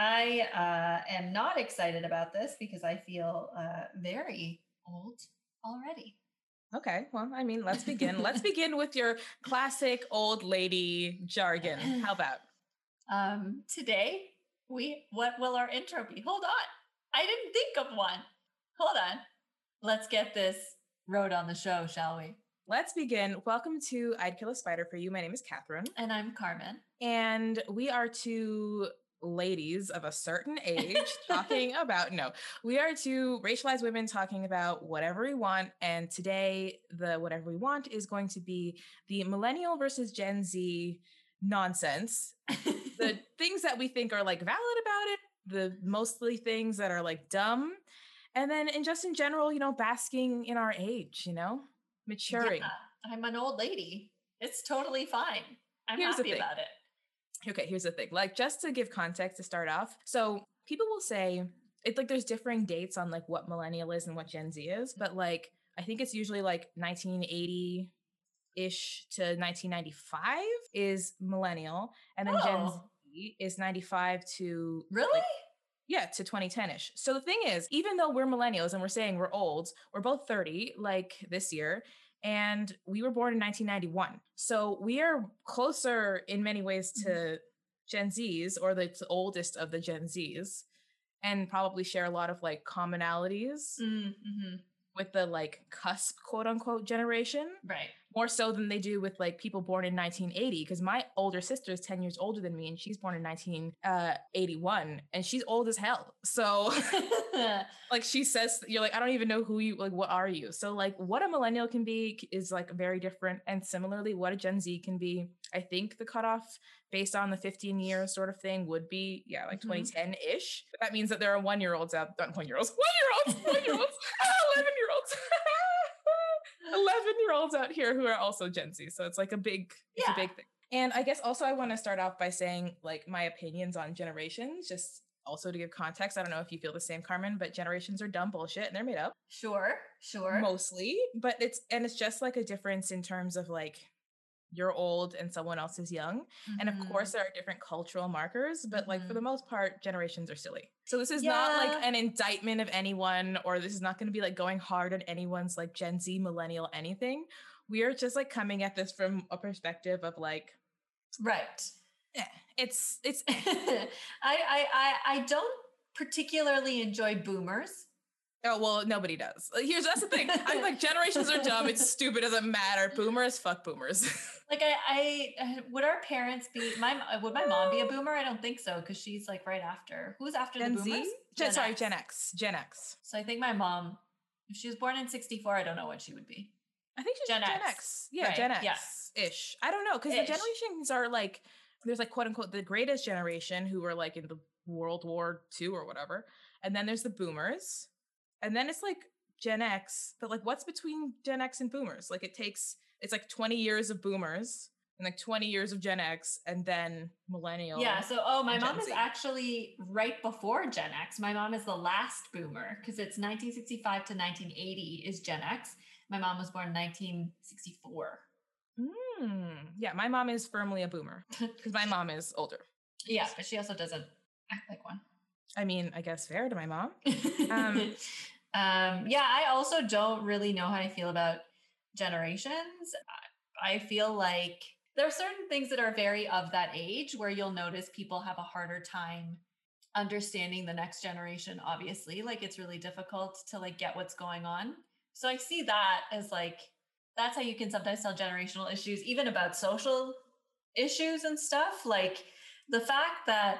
I uh, am not excited about this because I feel uh, very old already. Okay, well, I mean, let's begin. let's begin with your classic old lady jargon. How about? Um, today, we what will our intro be? Hold on, I didn't think of one. Hold on, let's get this road on the show, shall we? Let's begin. Welcome to I'd Kill a Spider for You. My name is Catherine. And I'm Carmen. And we are two ladies of a certain age talking about no we are two racialized women talking about whatever we want and today the whatever we want is going to be the millennial versus gen z nonsense. The things that we think are like valid about it the mostly things that are like dumb and then in just in general you know basking in our age you know maturing yeah, i'm an old lady. It's totally fine. I'm Here's happy about it Okay, here's the thing. Like, just to give context to start off. So, people will say it's like there's differing dates on like what millennial is and what Gen Z is, but like, I think it's usually like 1980 ish to 1995 is millennial, and then oh. Gen Z is 95 to really. Like, yeah, to 2010 ish. So the thing is, even though we're millennials and we're saying we're old, we're both 30, like this year, and we were born in 1991. So we are closer in many ways to mm-hmm. Gen Zs or the oldest of the Gen Zs and probably share a lot of like commonalities mm-hmm. with the like cusp quote unquote generation. Right more so than they do with like people born in 1980 because my older sister is 10 years older than me and she's born in 1981 and she's old as hell. So like she says you're like i don't even know who you like what are you? So like what a millennial can be is like very different and similarly what a gen z can be. I think the cutoff based on the 15 years sort of thing would be yeah like mm-hmm. 2010-ish but that means that there are one year olds out not one year olds one year olds one year olds 11 year olds 11 year olds out here who are also Gen Z. So it's like a big, it's yeah. a big thing. And I guess also I want to start off by saying like my opinions on generations, just also to give context. I don't know if you feel the same, Carmen, but generations are dumb bullshit and they're made up. Sure, sure. Mostly. But it's, and it's just like a difference in terms of like, you're old and someone else is young. Mm-hmm. And of course, mm-hmm. there are different cultural markers, but like mm-hmm. for the mm-hmm. most part, generations are silly. So this is yeah. not like an indictment of anyone, or this is not going to be like going hard on anyone's like Gen Z, millennial, anything. We are just like coming at this from a perspective of like, right. Yeah, it's it's. I I I I don't particularly enjoy boomers. Oh well, nobody does. Here's that's the thing. I'm like generations are dumb. It's stupid. Doesn't matter. Boomers, fuck boomers. like I, I would our parents be my would my mom be a boomer? I don't think so because she's like right after. Who's after Gen the boomers? Z? Gen, sorry, X. Gen X. Gen X. So I think my mom, if she was born in '64, I don't know what she would be. I think she's Gen, Gen X. X. Yeah, right. Gen X. Yes. Ish. I don't know because the generations are like there's like quote unquote the greatest generation who were like in the World War II or whatever, and then there's the boomers and then it's like Gen X, but like what's between Gen X and boomers? Like it takes it's like 20 years of boomers and like 20 years of Gen X and then millennial. Yeah. So, oh, my mom is actually right before Gen X. My mom is the last boomer because it's 1965 to 1980 is Gen X. My mom was born in 1964. Mm, yeah. My mom is firmly a boomer because my mom is older. Yeah. But she also doesn't act like one. I mean, I guess fair to my mom. Um, um, yeah, I also don't really know how I feel about generations. I feel like there are certain things that are very of that age where you'll notice people have a harder time understanding the next generation obviously like it's really difficult to like get what's going on so i see that as like that's how you can sometimes tell generational issues even about social issues and stuff like the fact that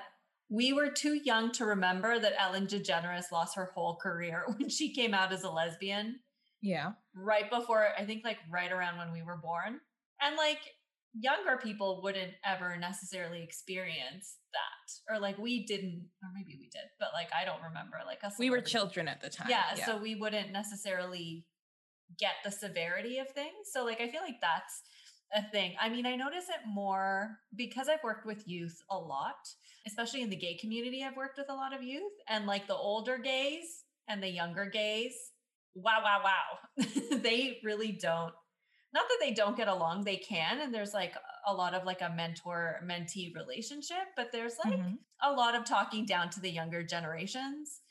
we were too young to remember that Ellen DeGeneres lost her whole career when she came out as a lesbian. Yeah. Right before, I think like right around when we were born. And like younger people wouldn't ever necessarily experience that. Or like we didn't, or maybe we did, but like I don't remember like us. We were children at the time. Yeah, yeah. So we wouldn't necessarily get the severity of things. So like I feel like that's a thing. I mean, I notice it more because I've worked with youth a lot especially in the gay community, I've worked with a lot of youth and like the older gays and the younger gays. Wow, wow, wow. they really don't not that they don't get along, they can. And there's like a lot of like a mentor mentee relationship, but there's like mm-hmm. a lot of talking down to the younger generations.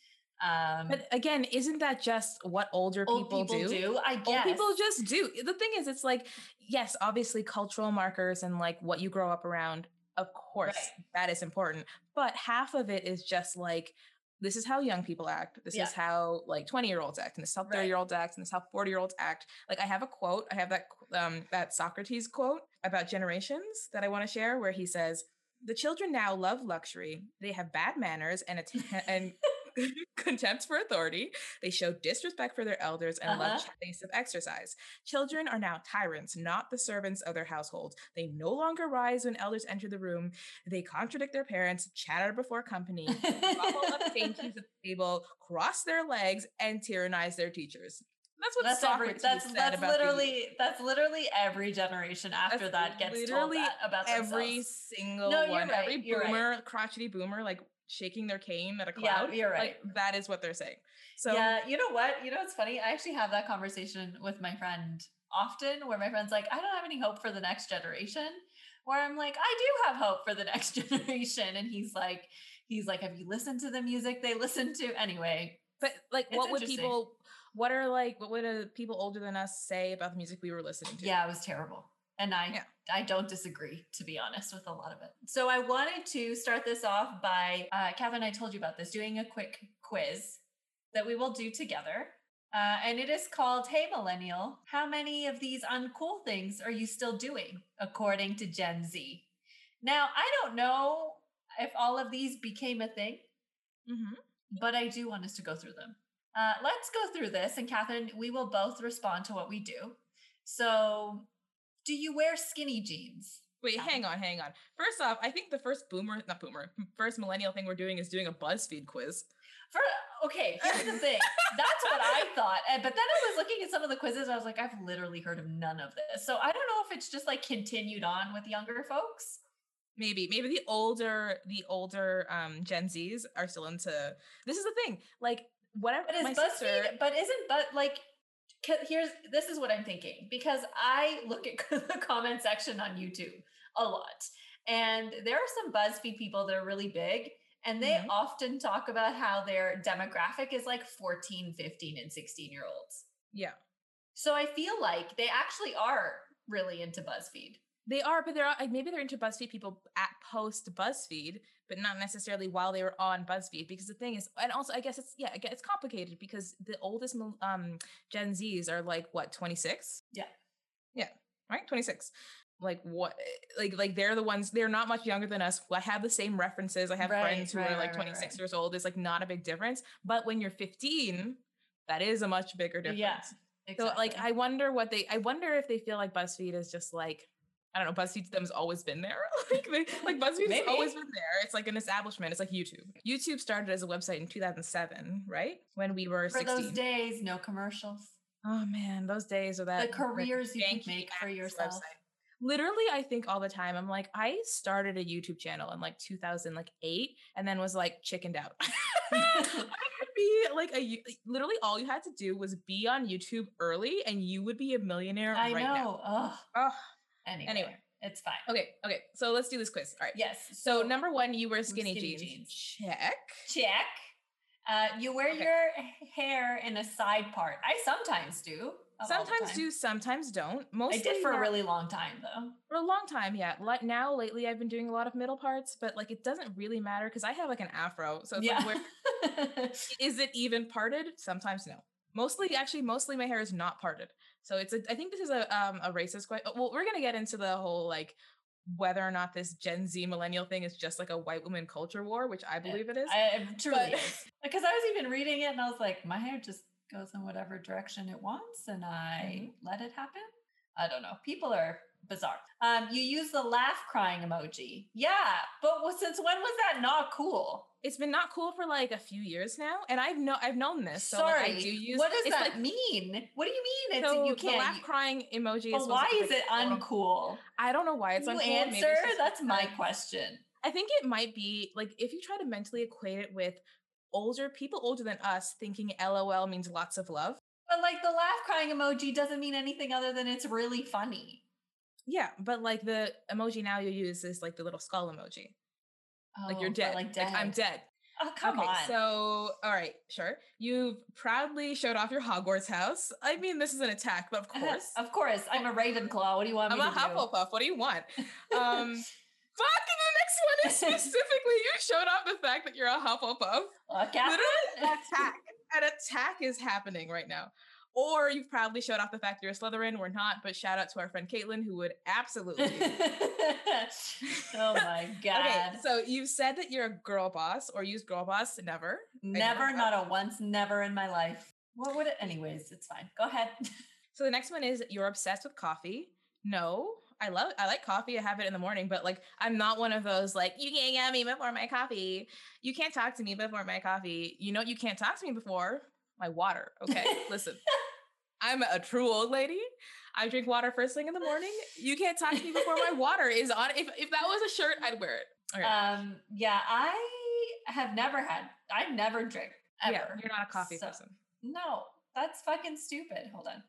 Um, but again, isn't that just what older people, people do? do? I guess old people just do. The thing is, it's like yes, obviously cultural markers and like what you grow up around. Of course, right. that is important. But half of it is just like this is how young people act. This yeah. is how like 20 year olds act, and this is how 30 year olds act, and this is how 40 year olds act. Like I have a quote, I have that um that Socrates quote about generations that I want to share where he says, "The children now love luxury. They have bad manners and att- and contempt for authority. They show disrespect for their elders and uh-huh. love of exercise. Children are now tyrants, not the servants of their household. They no longer rise when elders enter the room. They contradict their parents, chatter before company, gobble up dainties at the table, cross their legs, and tyrannize their teachers. That's what that's Socrates every, that's, that's literally that's literally every generation after that gets literally told that about every themselves. single no, one. Right, every boomer, right. crotchety boomer, like shaking their cane at a cloud. Yeah, you're right. Like, that is what they're saying. So yeah, you know what? You know it's funny? I actually have that conversation with my friend often, where my friend's like, "I don't have any hope for the next generation." Where I'm like, "I do have hope for the next generation," and he's like, "He's like, have you listened to the music they listen to?" Anyway, but like, what would people? What are like? What would uh, people older than us say about the music we were listening to? Yeah, it was terrible. And I yeah. I don't disagree, to be honest, with a lot of it. So I wanted to start this off by uh, Kevin. I told you about this, doing a quick quiz that we will do together. Uh, and it is called Hey Millennial, how many of these uncool things are you still doing, according to Gen Z? Now, I don't know if all of these became a thing, mm-hmm. but I do want us to go through them. Uh, let's go through this, and Catherine, we will both respond to what we do. So do you wear skinny jeans? Wait, hang on, hang on. First off, I think the first boomer, not boomer, first millennial thing we're doing is doing a BuzzFeed quiz. For okay, here's the thing. That's what I thought. But then I was looking at some of the quizzes. I was like, I've literally heard of none of this. So I don't know if it's just like continued on with younger folks. Maybe, maybe the older, the older um Gen Zs are still into. This is the thing. Like whatever. But is BuzzFeed? Sister, but isn't but like here's this is what I'm thinking because I look at the comment section on YouTube a lot. And there are some BuzzFeed people that are really big and they mm-hmm. often talk about how their demographic is like 14, 15 and 16 year olds. Yeah. So I feel like they actually are really into BuzzFeed. They are, but they're like maybe they're into BuzzFeed people at post BuzzFeed, but not necessarily while they were on BuzzFeed. Because the thing is, and also I guess it's yeah, it's complicated because the oldest um Gen Zs are like what twenty six. Yeah, yeah, right, twenty six. Like what? Like like they're the ones. They're not much younger than us. I have the same references. I have right, friends who right, are like twenty six right, years old. It's like not a big difference. But when you're fifteen, that is a much bigger difference. Yeah. Exactly. So like I wonder what they I wonder if they feel like BuzzFeed is just like I don't know, BuzzFeed to them has always been there. like, they, like BuzzFeed has always been there. It's like an establishment. It's like YouTube. YouTube started as a website in 2007, right? When we were for 16. those days, no commercials. Oh man, those days are that the careers you can make for yourself. Website. Literally, I think all the time. I'm like, I started a YouTube channel in like 2008, and then was like chickened out. I could be like a literally all you had to do was be on YouTube early, and you would be a millionaire. I right know. Now. Ugh. Ugh. Anyway, anyway, it's fine. Okay, okay. So let's do this quiz. All right. Yes. So, so number one, you wear skinny, skinny jeans. jeans. Check. Check. Uh, you wear okay. your hair in a side part. I sometimes do. Sometimes do, sometimes don't. Most I did for a really long time though. For a long time, yeah. Like now, lately, I've been doing a lot of middle parts, but like it doesn't really matter because I have like an afro. So yeah. Like, where, is it even parted? Sometimes no. Mostly, actually, mostly my hair is not parted. So it's a, I think this is a um a racist question. Well, we're gonna get into the whole like whether or not this Gen Z millennial thing is just like a white woman culture war, which I believe it is. I, truly Because I was even reading it and I was like, my hair just goes in whatever direction it wants and I mm-hmm. let it happen. I don't know. People are bizarre. Um, you use the laugh crying emoji. Yeah, but since when was that not cool? It's been not cool for like a few years now, and I've know I've known this. So Sorry, like, I do use. What does that like, mean? What do you mean? It's so you can't laugh crying emoji. But why is it uncool? I don't know why it's you uncool. Answer. That's my question. I think it might be like if you try to mentally equate it with older people older than us thinking LOL means lots of love. But like the laugh crying emoji doesn't mean anything other than it's really funny. Yeah, but like the emoji now you use is like the little skull emoji. Oh, like you're dead. Like, dead. I'm dead. Oh, come okay, on. so all right, sure. You've proudly showed off your Hogwarts house. I mean, this is an attack, but of course, of course. I'm a Ravenclaw. What do you want I'm a to do? Hufflepuff. What do you want? Um, fuck. And the next one is specifically you showed off the fact that you're a Hufflepuff. Literally, an attack. An attack is happening right now. Or you've probably showed off the fact you're a Slytherin. We're not, but shout out to our friend Caitlin, who would absolutely. oh my god. Okay, so you've said that you're a girl boss or use girl boss. Never. never, not a once, never in my life. What would it? Anyways, it's fine. Go ahead. So the next one is you're obsessed with coffee. No, I love I like coffee. I have it in the morning, but like I'm not one of those like you can't get me before my coffee. You can't talk to me before my coffee. You know you can't talk to me before my water. Okay, listen. I'm a true old lady. I drink water first thing in the morning. You can't talk to me before my water is on. If if that was a shirt, I'd wear it. Okay. Um, yeah, I have never had. I never drink ever. Yeah, you're not a coffee So- person. No, that's fucking stupid. Hold on.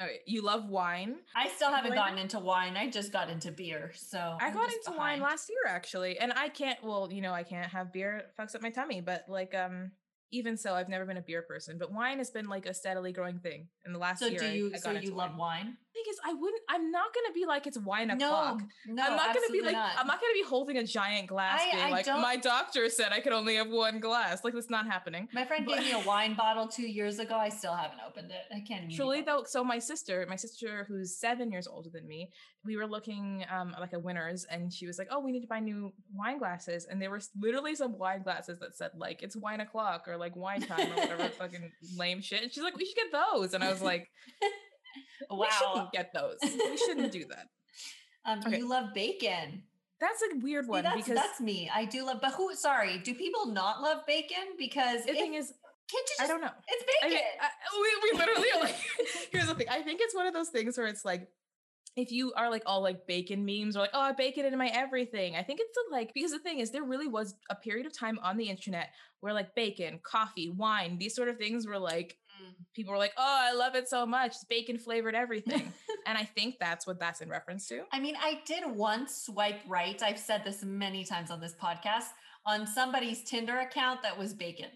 Okay, you love wine. I still haven't Wait. gotten into wine. I just got into beer. So I I'm got into wine last year actually, and I can't. Well, you know, I can't have beer; it fucks up my tummy. But like, um, even so, I've never been a beer person. But wine has been like a steadily growing thing in the last So year. do you? I so got you love wine. Thing is, I wouldn't. I'm not gonna be like it's wine o'clock. no, I'm not gonna be like. not. I'm not gonna be holding a giant glass, I- being I like, don't- my doctor said I could only have one glass. Like, that's not happening. My friend But- gave me a wine bottle two years ago. I still haven't opened it. I can't. Truly though, so my sister, my sister who's seven years older than me, we were looking um like a winners, and she was like, "Oh, we need to buy new wine glasses," and there was literally some wine glasses that said like it's wine o'clock or like wine time or whatever fucking lame shit. And she's like, "We should get those," and I was like, "We Wow. shouldn't get those. We shouldn't do that." Um, Okay. You love bacon. That's a weird See, one that's, because that's me. I do love, but who? Sorry, do people not love bacon? Because the if, thing is, can't you I don't know. It's I bacon. mean, I, we, we literally are like, here's the thing. I think it's one of those things where it's like, if you are like all like bacon memes or like, oh, I bacon into my everything. I think it's like, because the thing is, there really was a period of time on the internet where like bacon, coffee, wine, these sort of things were like. People were like, oh, I love it so much. It's bacon flavored everything. and I think that's what that's in reference to. I mean, I did once swipe right. I've said this many times on this podcast on somebody's Tinder account that was bacon.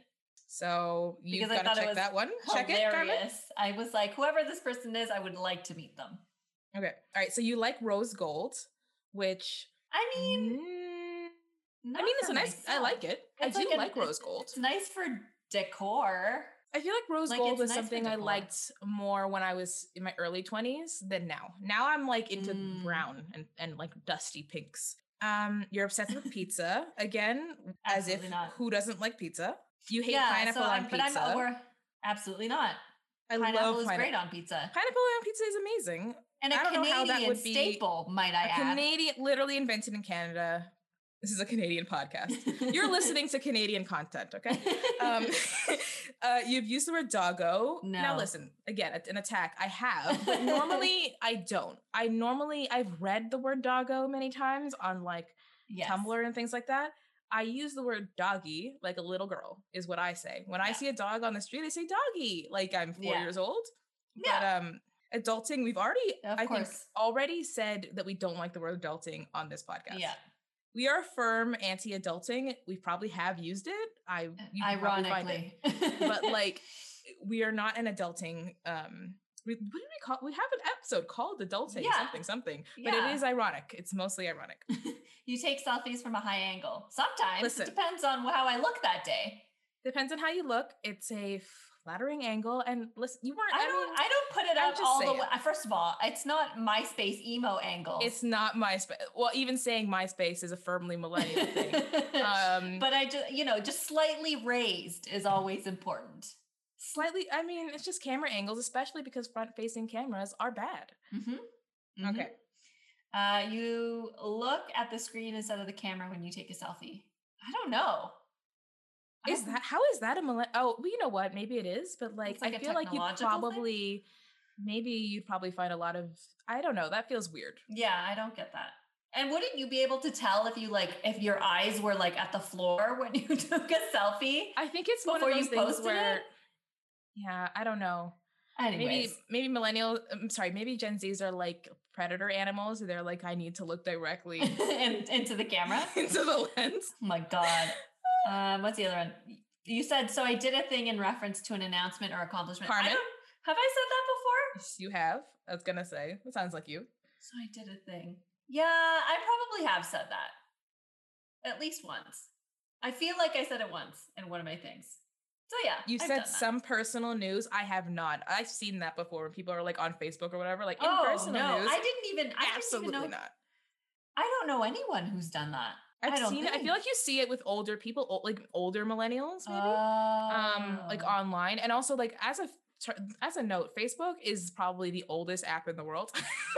So you've got to check was that one. Check it, Carmen. I was like, whoever this person is, I would like to meet them. Okay. All right. So you like rose gold, which I mean, mm, I mean, it's a nice. I like it. It's I do like it's- rose gold. It's nice for decor. I feel like rose like, gold was nice something I liked more when I was in my early twenties than now. Now I'm like into Mm. brown and and like dusty pinks. Um, you're obsessed with pizza again, as if not. who doesn't like pizza? You hate yeah, pineapple so on I'm, but pizza. I'm absolutely not. I Pineapple love is pineapple. great on pizza, Pineapple on pizza is amazing. and a I don't know how Canadian that would be staple, might I add. Canadian, literally invented in Canada. This is a Canadian podcast. You're listening to Canadian content, okay? Um, uh, you've used the word doggo. Now listen, again, an attack. I have, but normally I don't. I normally I've read the word doggo many times on like yes. Tumblr and things like that. I use the word doggy like a little girl is what I say. When I see a dog on the street, I say doggy, like I'm four Yeah. years old. Yeah. But um adulting, we've already Of I think already said that we don't like the word adulting on this podcast. Yeah. We are firm anti-adulting. We probably have used it. I probably find it Ironically. but like we are not an adulting um we, what did we call we have an episode called adulting Yeah. something something but Yeah. it is ironic it's mostly ironic you take selfies from a high angle. Sometimes Listen. it depends on how I look that day. depends on how you look it's a flattering angle and listen you weren't I i, don't. mean I don't put it I'm up all saying. the way. First of all, it's not MySpace emo angle. it's not myspace well even saying myspace is a firmly millennial thing um but I just, you know, just slightly raised is always important. slightly i mean it's just camera angles especially because front facing cameras are bad Mm-hmm. okay Uh, you look at the screen instead of the camera when you take a selfie. I don't know. Is that how is that a millenn? Oh, well, you know what? Maybe it is, but like, like I feel like you technological thing? probably, maybe you'd probably find a lot of. I don't know. That feels weird. Yeah, I don't get that. And wouldn't you be able to tell if you like if your eyes were like at the floor when you took a selfie? I think it's one of Before you posted where, it? yeah, I don't know. Anyways. Maybe maybe millennial. I'm sorry. Maybe Gen Zs are like predator animals. They're like, I need to look directly in, into the camera. into the lens. Oh my god. Um, what's the other one? You said so. I did a thing in reference to an announcement or accomplishment. Carmen? have I said that before? You have. I was gonna say. That sounds like you. So I did a thing. Yeah, I probably have said that at least once. I feel like I said it once in one of my things. So yeah, You I've said some personal news. I have not. I've seen that before when people are like on Facebook or whatever, like in Oh personal no, news. I didn't even. I absolutely didn't even know. not. I don't know anyone who's done that. I've seen it. I feel like you see it with older people, ol- like older millennials, maybe. Oh. um like online and also like as a as a note facebook is probably the oldest app in the world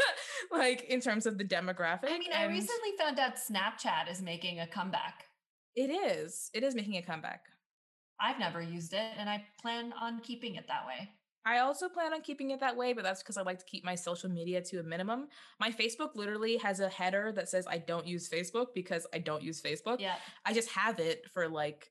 like in terms of the demographic I mean, I recently found out Snapchat is making a comeback. it is it is making a comeback I've never used it, and I plan on keeping it that way. I also plan on keeping it that way but that's because i like to keep my social media to a minimum my facebook literally has a header that says i don't use facebook because i don't use facebook Yeah. i just have it for like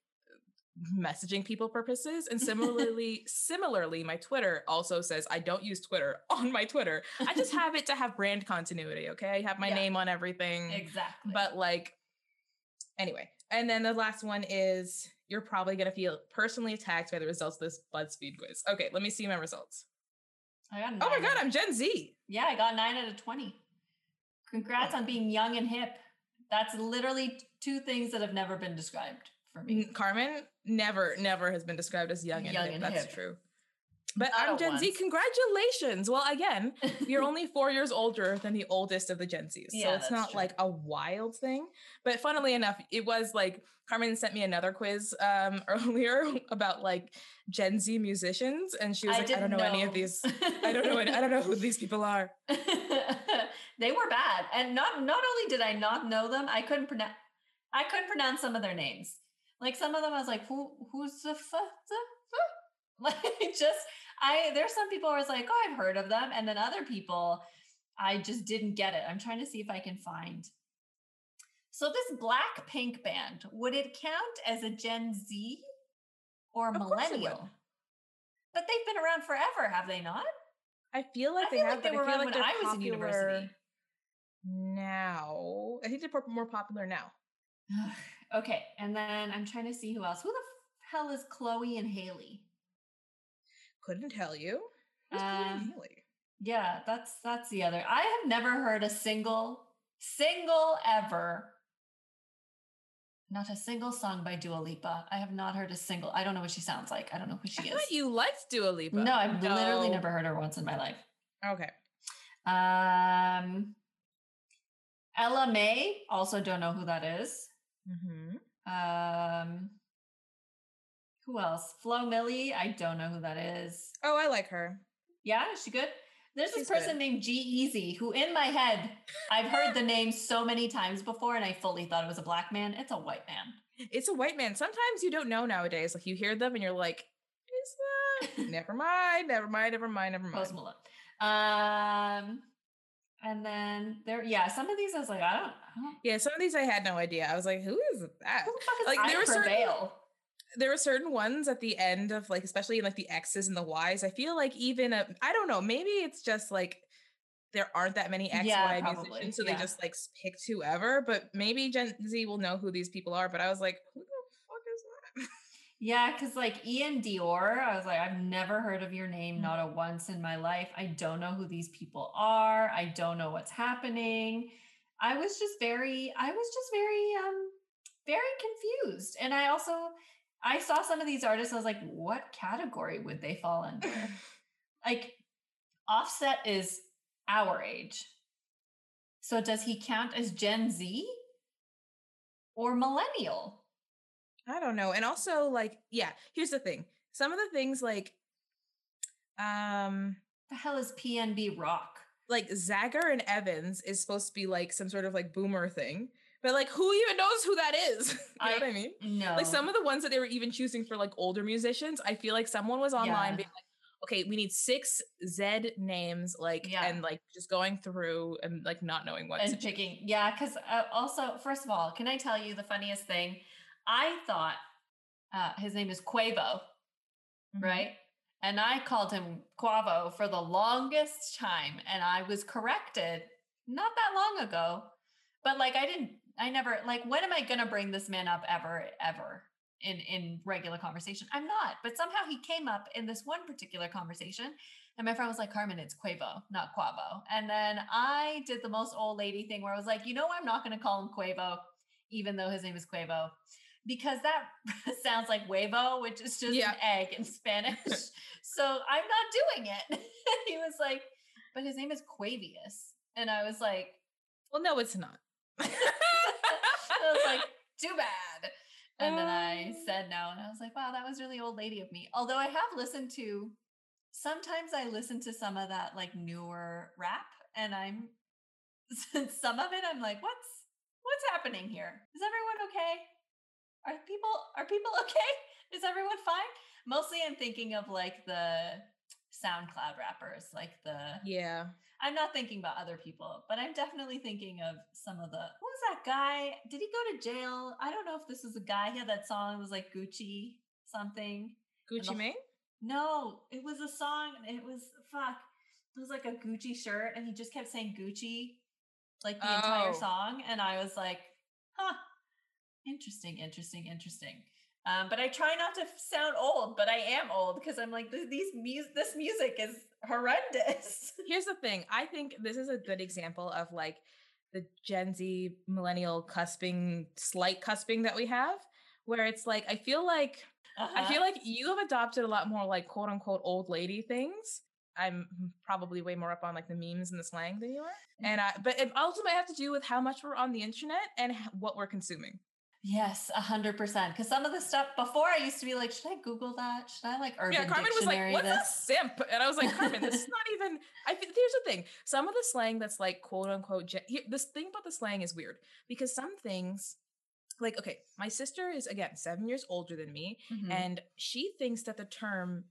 messaging people purposes and similarly similarly my twitter also says i don't use twitter on my twitter i just have it to have brand continuity okay i have my Yeah. name on everything Exactly. but like anyway and then the last one is you're probably going to feel personally attacked by the results of this buzzfeed quiz okay let me see my results I got oh my god i'm gen z yeah, I got nine out of twenty. Congrats on being young and hip. That's literally two things that have never been described for me. Carmen never never has been described as young and Young hip and that's hip. true but Not i'm gen z congratulations well again you're only four years older than the oldest of the Gen Zs. So it's not true. like a wild thing. But funnily enough, it was like Carmen sent me another quiz um earlier about like Gen Z musicians, and she was like, I don't didn't know, any of these. I don't know. any- I don't know who these people are. they were bad, and not not only did I not know them, I couldn't pronounce. I couldn't pronounce some of their names. Like some of them, I was like, "Who? Who's the fuck?" Like just, I. There's some people where I was like, "Oh, I've heard of them," and then other people, I just didn't get it. I'm trying to see if I can find. So this Blackpink band would it count as a Gen Z or Of course it would. millennial? But they've been around forever, have they not? I feel like I they feel have. like they were I around like when I was in university. Now, I think they're more popular now. okay, and then I'm trying to see who else. Who the hell is Chloe and Halle? Couldn't tell you. Who's Chloe Um, Halle? Yeah, that's that's the other. I have never heard a single single ever not a single song by Dua Lipa. I have not heard a single. I don't know what she sounds like. I don't know who she I is. you liked Dua Lipa. no, I've literally never heard her once in my life. Okay. Um Ella Mai, also don't know who that is. Mm-hmm. Um who else? Flo Milli, I don't know who that is. Oh, I like her. Yeah, is she good? There's this person good. named G-Eazy who in my head I've heard the name so many times before and I fully thought it was a black man. It's a white man. It's a white man. Sometimes you don't know nowadays. Like you hear them and you're like, is that? never mind. Never mind. Never mind. Never mind. Post Malone. Um and then there yeah, some of these I was like, I don't, I don't Yeah, some of these I had no idea. I was like, who is that? who the fuck is Like, I there were certain- Prevail? There were certain ones at the end of like, especially in like the X's and the Y's. I feel like even I I don't know. Maybe it's just like there aren't that many X Yeah, musicians, so yeah. they just like picked whoever. But maybe Gen Z will know who these people are. But I was like, who the fuck is that? Yeah, because like Iann Dior, I was like, I've never heard of your name, Mm. not a once in my life. I don't know who these people are. I don't know what's happening. I was just very, I was just very, um, very confused. And I also, I saw some of these artists. I was like, what category would they fall under? like, Offset is our age. So does he count as Gen Z or millennial? I don't know. And also, like, yeah, here's the thing. Some of the things like um The hell is PNB Rock? like Zager and Evans is supposed to be like some sort of like boomer thing. But like who even knows who that is? you know I- what I mean? No. Like some of the ones that they were even choosing for like older musicians, I feel like someone was online Yeah. being like, okay, we need six Z names, like Yeah. and like just going through and like not knowing what and to picking yeah because uh, also first of all can i tell you the funniest thing i thought uh, his name is quavo Mhm. right And I called him Quavo for the longest time. And I was corrected not that long ago. But like, I didn't, I never, like, when am I going to bring this man up ever, ever? in in regular conversation. I'm not, but somehow he came up in this one particular conversation, and my friend was like, "Carmen, it's Quavo, not Quavo." And then I did the most old lady thing where I was like, "You know, I'm not going to call him Quavo, even though his name is Quavo." Because that sounds like huevo, which is just yeah. an egg in Spanish. so I'm not doing it. he was like, but his name is Quavius. And I was like, well, no, it's not. I was like, too bad. And then I oh. said no. And I was like, wow, that was really old lady of me. Although I have listened to, sometimes I listen to some of that like newer rap and I'm, some of it, I'm like, what's, what's happening here? Is everyone okay? Are people, are people okay? Is everyone fine? Mostly I'm thinking of like the SoundCloud rappers, like the, yeah. I'm not thinking about other people, but I'm definitely thinking of some of the. Who was that guy? Did he go to jail? I don't know if this was a guy. He had that song. It was like Gucci something. Gucci the, Mane? No, it was a song. It was fuck. It was like a Gucci shirt, and he just kept saying Gucci like the oh. entire song, and I was like, huh, interesting, interesting, interesting. Um, but I try not to sound old, but I am old because I'm like these mu- this music is horrendous. Here's the thing. I think this is a good example of like the Gen Z millennial cusping, slight cusping that we have, where it's like I feel like uh-huh. I feel like you have adopted a lot more like quote unquote old lady things. I'm probably way more up on like the memes and the slang than you are. And I, but it ultimately have to do with how much we're on the internet and what we're consuming. Yes, a hundred percent. Because some of the stuff before I used to be like, should I Google that? Should I like Urban Yeah, Carmen Dictionary was like, "What's this? a simp?" And I was like, "Carmen, this is not even." I here's the thing: some of the slang that's like quote unquote. Gen- this thing about the slang is weird because some things, like okay, my sister is again seven years older than me, mm-hmm. and she thinks that the term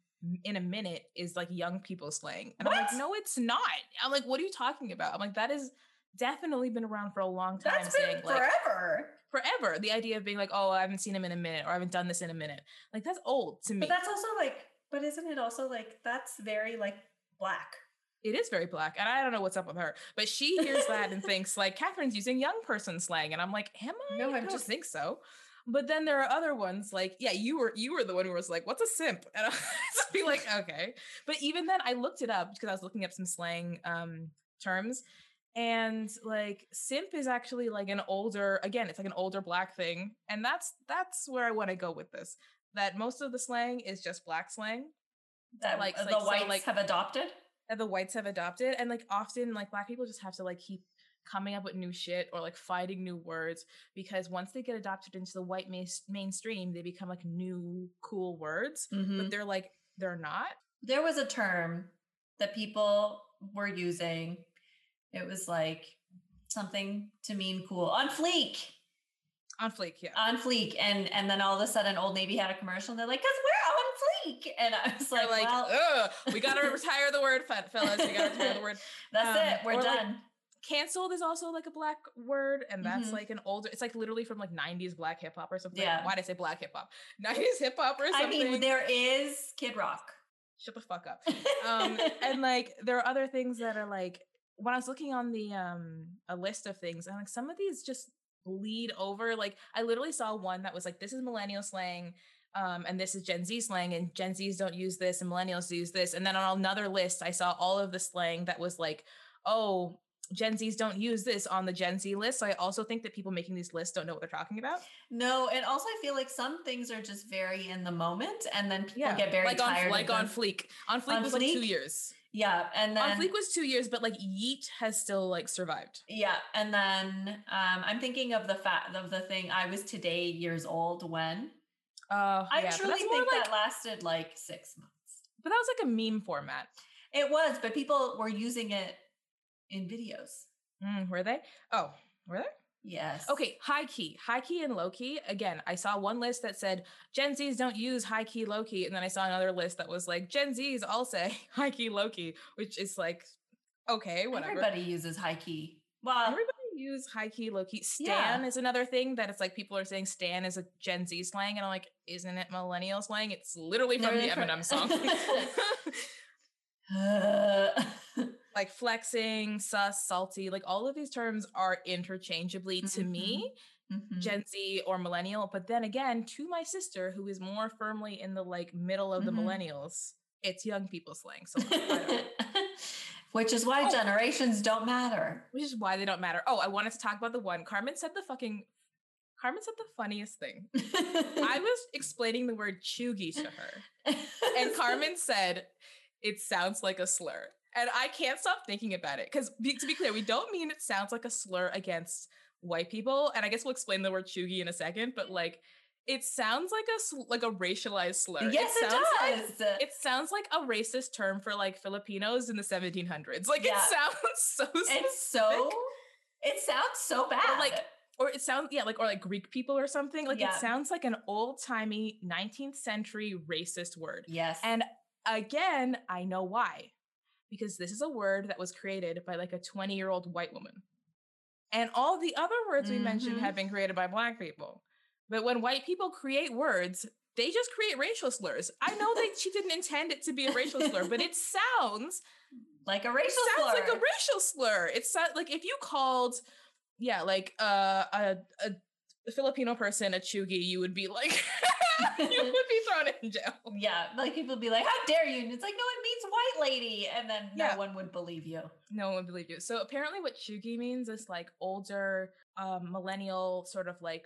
in a minute is like young people slang, and what? I'm like, no, it's not. I'm like, what are you talking about? I'm like, that is definitely been around for a long time. That's saying, been forever. Like, forever. The idea of being like, oh, I haven't seen him in a minute or I haven't done this in a minute. Like that's old to me. But that's also like, but isn't it also like that's very like black? It is very black. And I don't know what's up with her. But she hears that and thinks like Catherine's using young person slang. And I'm like, am I? No, I just think so. But then there are other ones like, yeah, you were you were the one who was like, what's a simp? And I just be like, okay. But even then I looked it up because I was looking up some slang um terms and like simp is actually like an older again it's like an older black thing and that's that's where i want to go with this that most of the slang is just black slang. That like the like, whites so, like, have adopted? that the whites have adopted and like often like black people just have to like keep coming up with new shit or like finding new words because once they get adopted into the white ma- mainstream they become like new cool words mm-hmm. but they're like they're not. There was a term that people were using it was like something to mean cool on fleek. On fleek, yeah. On fleek, and and then all of a sudden, Old Navy had a commercial. and They're like, "Cause we're on fleek," and I was like, like, well, we gotta retire the word, fellas. We gotta retire the word. That's um, it. We're done. Like, canceled is also like a black word and that's mm-hmm. like an older it's like literally from like 90s black hip hop or something yeah why did i say black hip hop 90s hip hop or something i mean there is kid rock shut the fuck up um and like there are other things that are like when I was looking on the um a list of things, and like some of these just bleed over. Like I literally saw one that was like, this is millennial slang. Um, and this is Gen Z slang, and Gen Zs don't use this, and millennials use this. And then on another list, I saw all of the slang that was like, oh, Gen Zs don't use this on the Gen Z list. So I also think that people making these lists don't know what they're talking about. No, and also I feel like some things are just very in the moment, and then people yeah. get very like tired. On, like on Fleek. On Fleek on was Fleek? like two years. Yeah, and then on Fleek was two years, but like Yeet has still like survived. Yeah, and then um, I'm thinking of the fact of the thing. I was today years old when. Uh, I yeah, truly think like, that lasted like six months. But that was like a meme format. It was, but people were using it in videos. Mm, were they? Oh, were they? Yes. Okay, high key, high key and low key. Again, I saw one list that said Gen Zs don't use high key, low key, and then I saw another list that was like Gen Zs all say high key, low key, which is like okay, whatever. Everybody uses high key. Well, everybody use high key, low key. Stan yeah. is another thing that it's like people are saying Stan is a Gen Z slang, and I'm like, isn't it millennial slang? It's literally from the Eminem song. like flexing, sus, salty, like all of these terms are interchangeably to mm-hmm. me. Mm-hmm. Gen Z or millennial, but then again, to my sister who is more firmly in the like middle of the mm-hmm. millennials, it's young people slang. So which is why oh. generations don't matter. Which is why they don't matter. Oh, I wanted to talk about the one. Carmen said the fucking Carmen said the funniest thing. I was explaining the word cheugy to her. And Carmen said, it sounds like a slur. And I can't stop thinking about it. Because to be clear, we don't mean it sounds like a slur against white people. And I guess we'll explain the word cheugy in a second, but like it sounds like a like a racialized slur. Yes, it, it does. Like, it sounds like a racist term for like Filipinos in the 1700s. Like yeah. it sounds so. Specific. It's so. It sounds so bad. Or like, or it sounds yeah, like or like Greek people or something. Like yeah. it sounds like an old timey 19th century racist word. Yes. And again, I know why, because this is a word that was created by like a 20 year old white woman. And all the other words mm-hmm. we mentioned have been created by black people. But when white people create words, they just create racial slurs. I know that she didn't intend it to be a racial slur, but it sounds like a racial slur. it sounds slur. like a racial slur. It's like if you called, yeah, like uh, a, a Filipino person a Cheugy, you would be like, you would be thrown in jail. Yeah, like people would be like, "How dare you?" And it's like, no, it means white lady, and then yeah. no one would believe you. No one would believe you. So apparently, what Cheugy means is like older, um, millennial, sort of like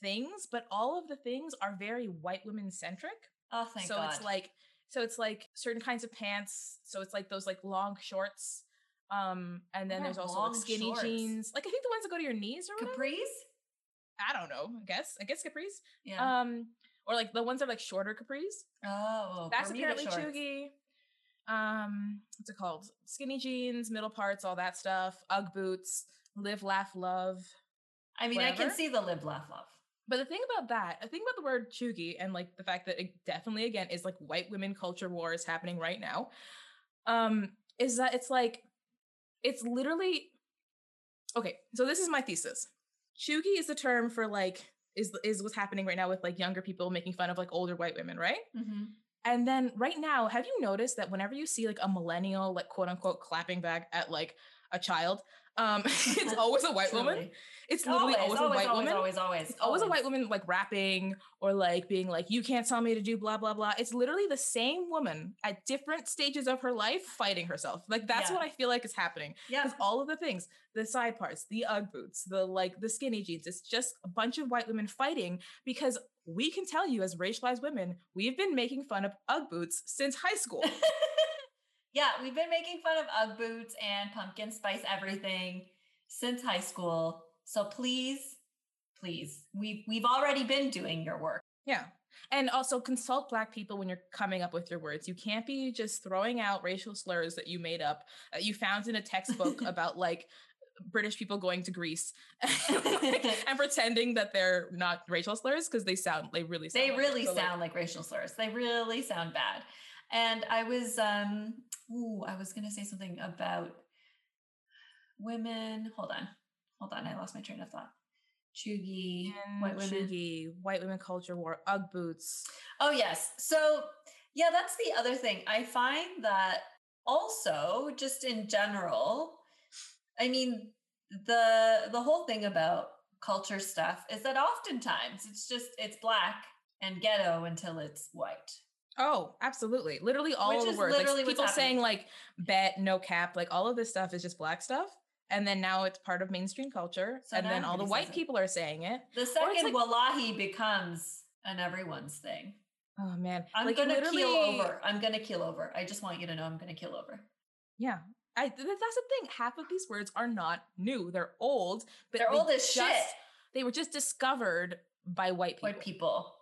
things, but all of the things are very white women centric. Oh, thank so God. it's like so it's like certain kinds of pants. So it's like those like long shorts. Um, and then there's also like skinny shorts. jeans. Like I think the ones that go to your knees or capris. I don't know. I guess. I guess capris. Yeah. Um, or like the ones that are like shorter capris. Oh, that's apparently cheugy. Um, what's it called? Skinny jeans, middle parts, all that stuff. UGG boots. Live, laugh, love. I mean, whatever. I can see the live, laugh, love. But the thing about that, the thing about the word cheugy and like the fact that it definitely again is like white women culture war is happening right now. Um, is that it's like it's literally okay. So this is my thesis. Cheugy is the term for like is is what's happening right now with like younger people making fun of like older white women, right? Mm-hmm. And then right now, have you noticed that whenever you see like a millennial, like quote unquote, clapping back at like a child, um, it's always a white woman. It's literally always, always, always a white always, woman. Always, always, always a white woman like rapping or like being like, "You can't tell me to do blah blah blah." It's literally the same woman at different stages of her life fighting herself. Like that's yeah. what I feel like is happening. Yeah, because all of the things, the side parts, the UGG boots, the like the skinny jeans, it's just a bunch of white women fighting because we can tell you as racialized women, we've been making fun of UGG boots since high school. yeah, we've been making fun of UGG boots and pumpkin spice everything since high school. So please, please, we've we've already been doing your work. Yeah. And also consult black people when you're coming up with your words. You can't be just throwing out racial slurs that you made up, that you found in a textbook about like British people going to Greece and pretending that they're not racial slurs because they sound they really sound they like really sound like, like racial slurs. They really sound bad. And I was um ooh, I was gonna say something about women. Hold on. Hold on. I lost my train of thought. Cheugy, white women. Cheugy, white women culture war, Ugg boots. Oh, yes. So, yeah, that's the other thing. I find that also, just in general, I mean, the the whole thing about culture stuff is that oftentimes it's just it's black and ghetto until it's white. Oh, absolutely. Literally all Which the words. Like people saying like bet, no cap, like all of this stuff is just black stuff and then now it's part of mainstream culture so and then all the white people are saying it the second like, wallahi becomes an everyone's thing. Oh man i'm like, gonna keel over i'm gonna keel over i just want you to know i'm gonna keel over. Yeah I, that's the thing half of these words are not new they're old but they're they old as just, shit they were just discovered by white people. white people.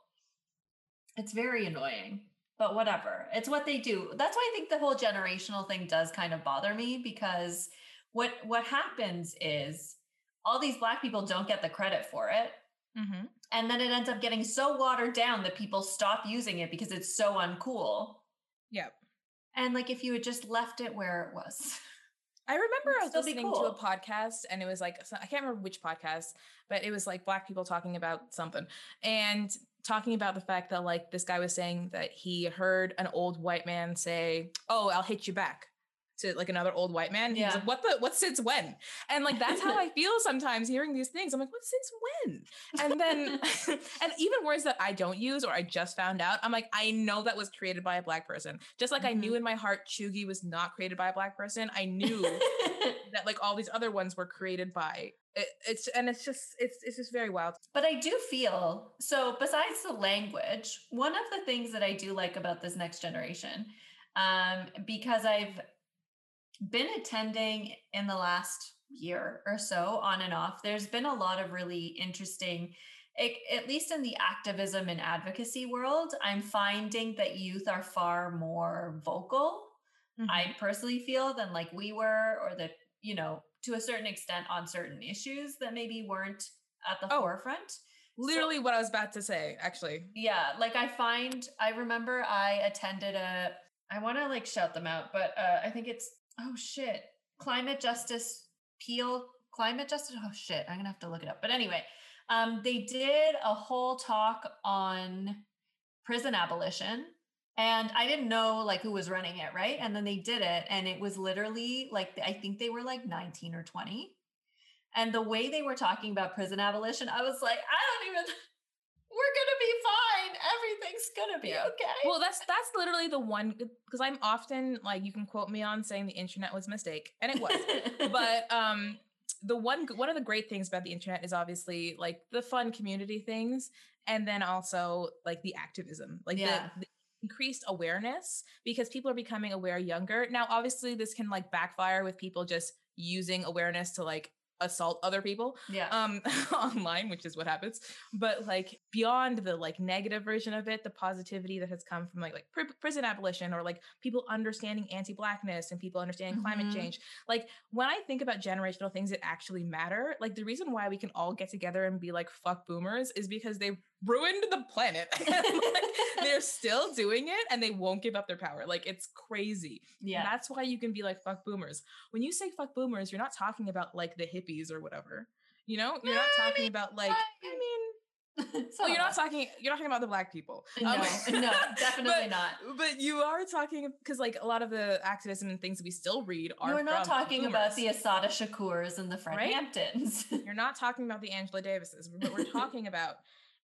It's very annoying but whatever it's what they do. That's why i think the whole generational thing does kind of bother me because what what happens is all these black people don't get the credit for it. Mm-hmm. and then it ends up getting so watered down that people stop using it because it's so uncool. Yep. And like if you had just left it where it was. I remember I was listening cool. to a podcast and it was like I can't remember which podcast, but it was like black people talking about something. And talking about the fact that like this guy was saying that he heard an old white man say, "Oh, I'll hit you back." to like another old white man. Yeah. Like, what the what since when? And like that's how I feel sometimes hearing these things. I'm like, what since when? And then and even words that I don't use or I just found out, I'm like, I know that was created by a black person. Just like mm-hmm. I knew mm-hmm. in my heart Cheugy was not created by a black person. I knew that like all these other ones were created by it, it's and it's just it's it's just very wild. But I do feel so besides the language, one of the things that I do like about this next generation um, because I've been attending in the last year or so on and off there's been a lot of really interesting at least in the activism and advocacy world i'm finding that youth are far more vocal mm-hmm. i personally feel than like we were or that you know to a certain extent on certain issues that maybe weren't at the oh, forefront literally so, what i was about to say actually yeah like i find i remember i attended a i want to like shout them out but uh, i think it's oh shit, climate justice Peel, climate justice. Oh shit, I'm gonna have to look it up. But anyway, um, they did a whole talk on prison abolition. And I didn't know like who was running it, right? And then they did it, and it was literally like I think they were like 19 or 20. And the way they were talking about prison abolition, I was like, I don't even we're gonna be fine. Everything's gonna be okay. Well, that's that's literally the one because I'm often like you can quote me on saying the internet was a mistake, and it was. but um the one one of the great things about the internet is obviously like the fun community things and then also like the activism. Like yeah. the, the increased awareness because people are becoming aware younger. Now obviously this can like backfire with people just using awareness to like assault other people yeah um online which is what happens but like beyond the like negative version of it the positivity that has come from like like pr- prison abolition or like people understanding anti-blackness and people understanding mm-hmm. climate change like when i think about generational things that actually matter like the reason why we can all get together and be like fuck boomers is because they ruined the planet. like, they're still doing it and they won't give up their power. Like it's crazy. Yeah. And that's why you can be like fuck boomers. When you say fuck boomers, you're not talking about like the hippies or whatever. You know? You're not talking about like I mean well, you're not talking. You're not talking about the black people. No, um, no, definitely but, not. But you are talking because, like, a lot of the activism and things that we still read are. You're not talking boomers. about the Assata Shakurs and the Fred right? Hamptons. you're not talking about the Angela Davises. But we're talking about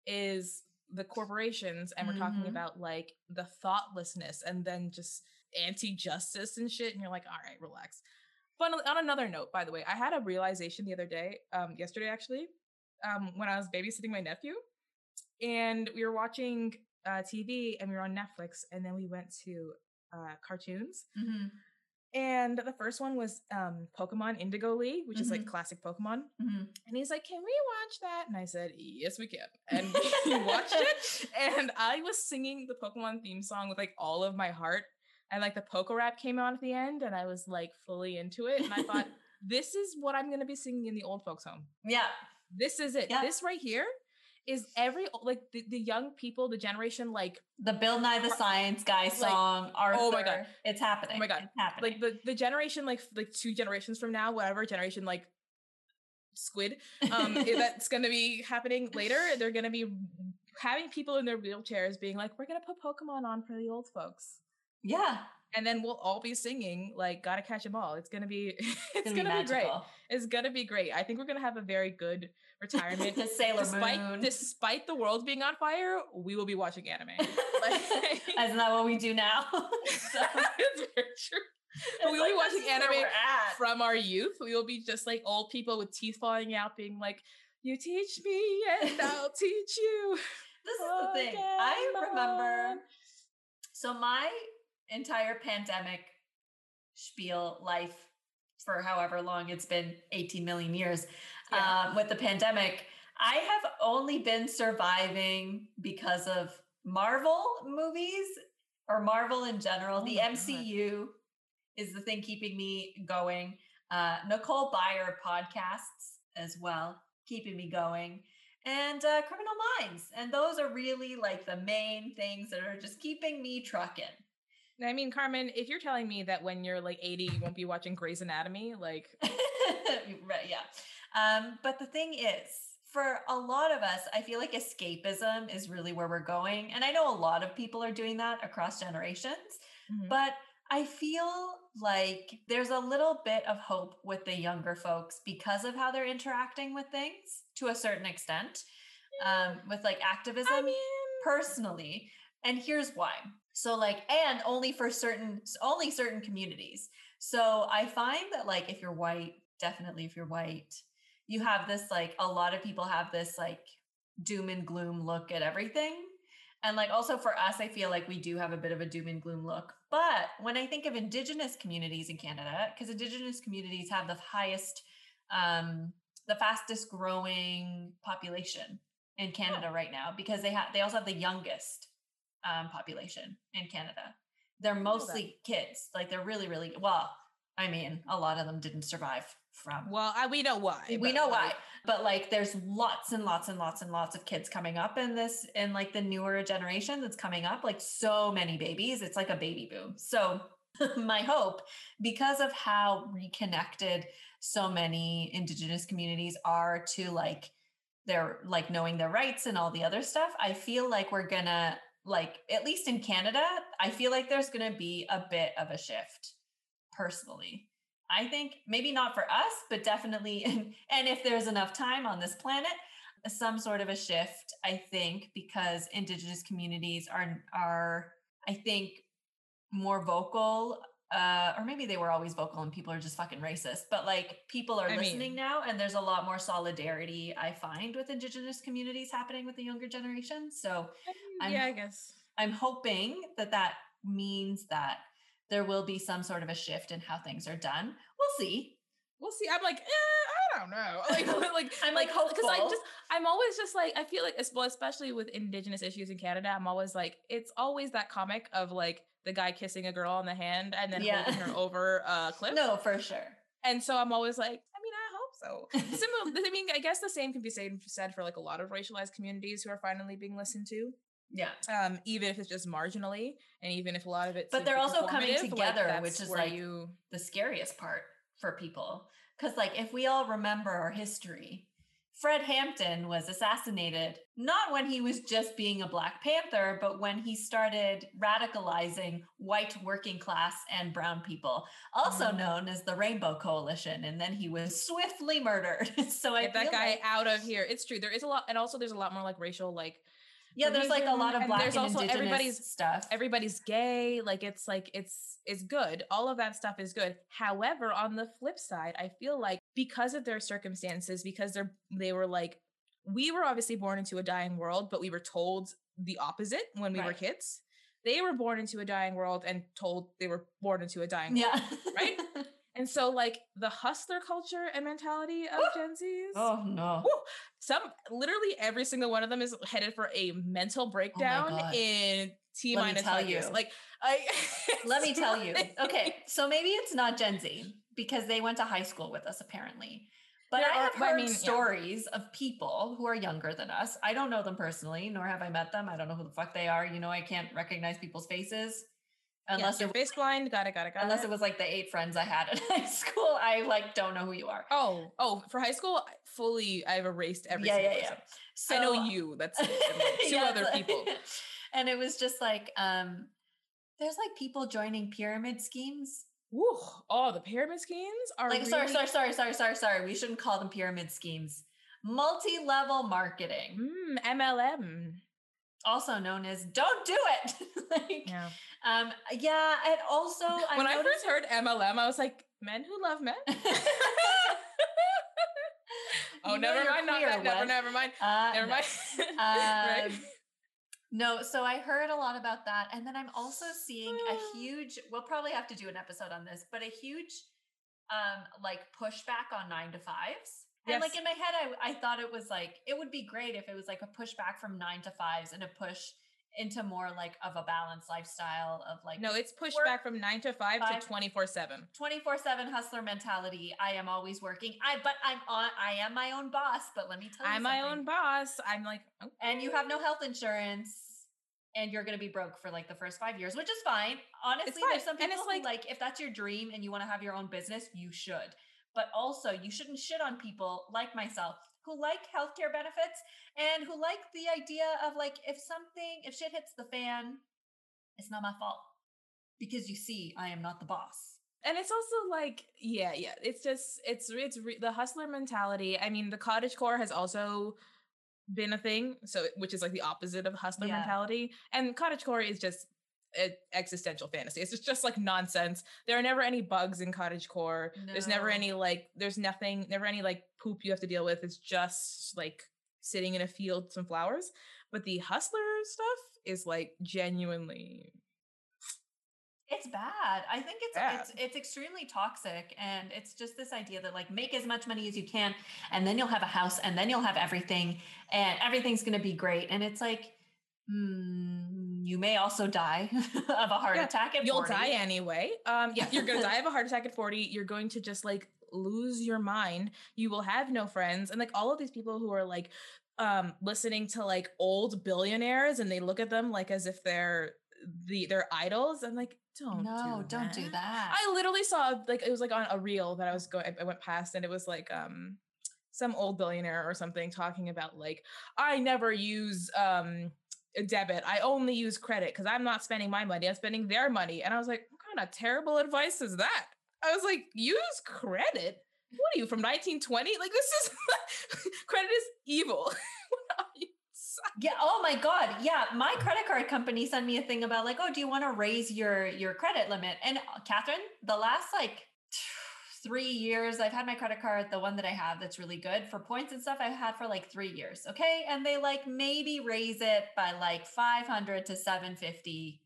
is the corporations and we're mm-hmm. talking about like the thoughtlessness and then just anti-justice and shit and you're like all right relax but on another note by the way i had a realization the other day um yesterday actually um when i was babysitting my nephew and we were watching uh tv and we were on netflix and then we went to uh cartoons mm-hmm. And the first one was um, Pokemon Indigo League, which mm-hmm. is like mm-hmm. classic Pokemon. Mm-hmm. And he's like, Can we watch that? And I said, Yes, we can. And we watched it. And I was singing the Pokemon theme song with like all of my heart. And like the Poke Rap came on at the end, and I was like fully into it. And I thought, This is what I'm going to be singing in the old folks' home. Yeah. This is it. Yeah. This right here is every like the, the young people, the generation like the Bill Nye the Science Guy song. Like, Arthur, oh my god, it's happening. Oh my god, it's happening. Like the the generation like like two generations from now, whatever generation like squid um that's going to be happening later. They're going to be having people in their wheelchairs being like, "We're going to put Pokemon on for the old folks." Yeah, and then we'll all be singing like "Gotta Catch 'Em All." It's gonna be it's, gonna, gonna be, be, great. It's gonna be great. I think we're gonna have a very good retirement. the Sailor despite, Moon. Despite the world being on fire, we will be watching anime. Like, Isn't that what we do now? so. it's very true. But we will like, be watching anime from our youth. We will be just like old people with teeth falling out, being like, "You teach me, and I'll teach you." This is the thing. I remember. So my entire pandemic spiel life for however long it's been 18 million years yeah. um, with the pandemic i have only been surviving because of marvel movies or marvel in general. Oh the mcu God. is the thing keeping me going. Uh, nicole byer podcasts as well keeping me going. And uh, criminal minds. And those are really like the main things that are just keeping me trucking I mean, Carmen, if you're telling me that when you're like 80, you won't be watching Grey's Anatomy, like. right, yeah. Um, but the thing is, for a lot of us, I feel like escapism is really where we're going. And I know a lot of people are doing that across generations, mm-hmm. but I feel like there's a little bit of hope with the younger folks because of how they're interacting with things to a certain extent, um, with like activism I mean... personally. And here's why. So like, and only for certain, only certain communities. So I find that like, if you're white, definitely if you're white, you have this like, a lot of people have this like doom and gloom look at everything. And like also for us, I feel like we do have a bit of a doom and gloom look. But when I think of Indigenous communities in Canada, because Indigenous communities have the highest, um, the fastest growing population in Canada oh. right now, because they have they also have the youngest um, population in Canada. They're mostly kids. Like they're really, really well. I mean, a lot of them didn't survive from. Well, I, we know why. We know why. But like, there's lots and lots and lots and lots of kids coming up in this, in like the newer generation that's coming up. Like so many babies. It's like a baby boom. So my hope, because of how reconnected so many Indigenous communities are to like their like knowing their rights and all the other stuff, I feel like we're gonna like at least in Canada, I feel like there's going to be a bit of a shift personally. I think maybe not for us, but definitely and, if there's enough time on this planet, some sort of a shift, I think because indigenous communities are are I think more vocal uh, or maybe they were always vocal and people are just fucking racist, but like people are I listening mean, now and there's a lot more solidarity I find with indigenous communities happening with the younger generation. So I'm, yeah, I guess I'm hoping that that means that there will be some sort of a shift in how things are done. We'll see. We'll see. I'm like, eh, I don't know. Like, like I'm like, hopeful because I just, I'm always just like, I feel like, especially with indigenous issues in Canada, I'm always like, it's always that comic of like the guy kissing a girl on the hand and then yeah. holding her over a cliff. No, for sure. And so I'm always like, I mean, I hope so. Similar, I mean, I guess the same can be said for like a lot of racialized communities who are finally being listened to. Yeah. Um, even if it's just marginally, and even if a lot of it, but they're also coming together, like which is like you... the scariest part for people. Because like if we all remember our history, Fred Hampton was assassinated not when he was just being a Black Panther, but when he started radicalizing white working class and brown people, also mm. known as the Rainbow Coalition. And then he was swiftly murdered. so I get that guy like- out of here. It's true. There is a lot, and also there's a lot more like racial like yeah there's like a lot of black and, and also everybody's stuff everybody's gay like it's like it's it's good all of that stuff is good however on the flip side i feel like because of their circumstances because they're they were like we were obviously born into a dying world but we were told the opposite when we right. were kids they were born into a dying world and told they were born into a dying yeah. world right And so, like the hustler culture and mentality of Gen Zs. Oh no! some literally every single one of them is headed for a mental oh breakdown oh in T minus five years. Like, I let me tell you. Okay, so maybe it's not Gen Z because they went to high school with us apparently. But there I have are, heard I mean, stories yeah. of people who are younger than us. I don't know them personally, nor have I met them. I don't know who the fuck they are. You know, I can't recognize people's faces. Unless you're face blind, got it, got it, got unless it. Unless it was like the eight friends I had in high school, I like don't know who you are. Oh, oh, for high school, fully, I've erased every. Yeah, yeah, yeah. So I know you. That's it, two yeah, other people. and it was just like, um, there's like people joining pyramid schemes. Ooh, oh, the pyramid schemes are like. Really- sorry, sorry, sorry, sorry, sorry, sorry. We shouldn't call them pyramid schemes. Multi-level marketing. Mm, MLM also known as "Don't Do It." like, yeah. Um, yeah, and also I when noticed- I first heard MLM, I was like, "Men who love men." oh, you never mind. Not that. Never, never mind. Uh, never mind. Um, right? No, so I heard a lot about that, and then I'm also seeing a huge. We'll probably have to do an episode on this, but a huge, um, like pushback on nine to fives. And like in my head, I, I thought it was like, it would be great if it was like a pushback from nine to fives and a push into more like of a balanced lifestyle of like no it's pushed back from 9 to 5, five to 24 7 24 7 hustler mentality i am always working i but i'm on i am my own boss but let me tell you i'm my own boss i'm like okay. and you have no health insurance and you're going to be broke for like the first five years, which is fine. Honestly, fine. there's some people it's who like- like if that's your dream and you want to have your own business, you should. But also, you shouldn't shit on people like myself who like healthcare benefits and who like the idea of like if something if shit hits the fan, it's not my fault because you see, I am not the boss. and it's also like yeah yeah it's just it's it's re- the hustler mentality i mean the cottage core has also been a thing so which is like the opposite of hustler Yeah. mentality and cottage core is just existential fantasy. It's just, just like nonsense. There are never any bugs in cottage core. There's never any like there's nothing never any like poop you have to deal with. It's just like sitting in a field some flowers. But the hustler stuff is like genuinely It's bad. I think it's Bad. it's it's extremely toxic and it's just this idea that like make as much money as you can and then you'll have a house and then you'll have everything and everything's going to be great. And it's like hmm, you may also die of a heart Yeah, attack at you'll 40. die anyway. Um, yeah, you're gonna die of a heart attack at 40. You're going to just like lose your mind. You will have no friends. And like all of these people who are like um listening to like old billionaires and they look at them like as if they're the their idols. I'm like, don't no, do don't do that. I literally saw like it was like on a reel that I was going I went past and it was like um some old billionaire or something talking about like I never use um debit. I only use credit because I'm not spending my money. I'm spending their money. And I was like, what kind of terrible advice is that? I was like, use credit? What are you from 1920? Like this is credit is evil. Yeah. Oh my God. Yeah. My credit card company sent me a thing about like, oh, do you want to raise your your credit limit? And uh, Catherine, the last like three years, I've had my credit card, the one that I have that's really good for points and stuff. I've had for like three years. Okay, and they like maybe raise it by like five hundred to seven fifty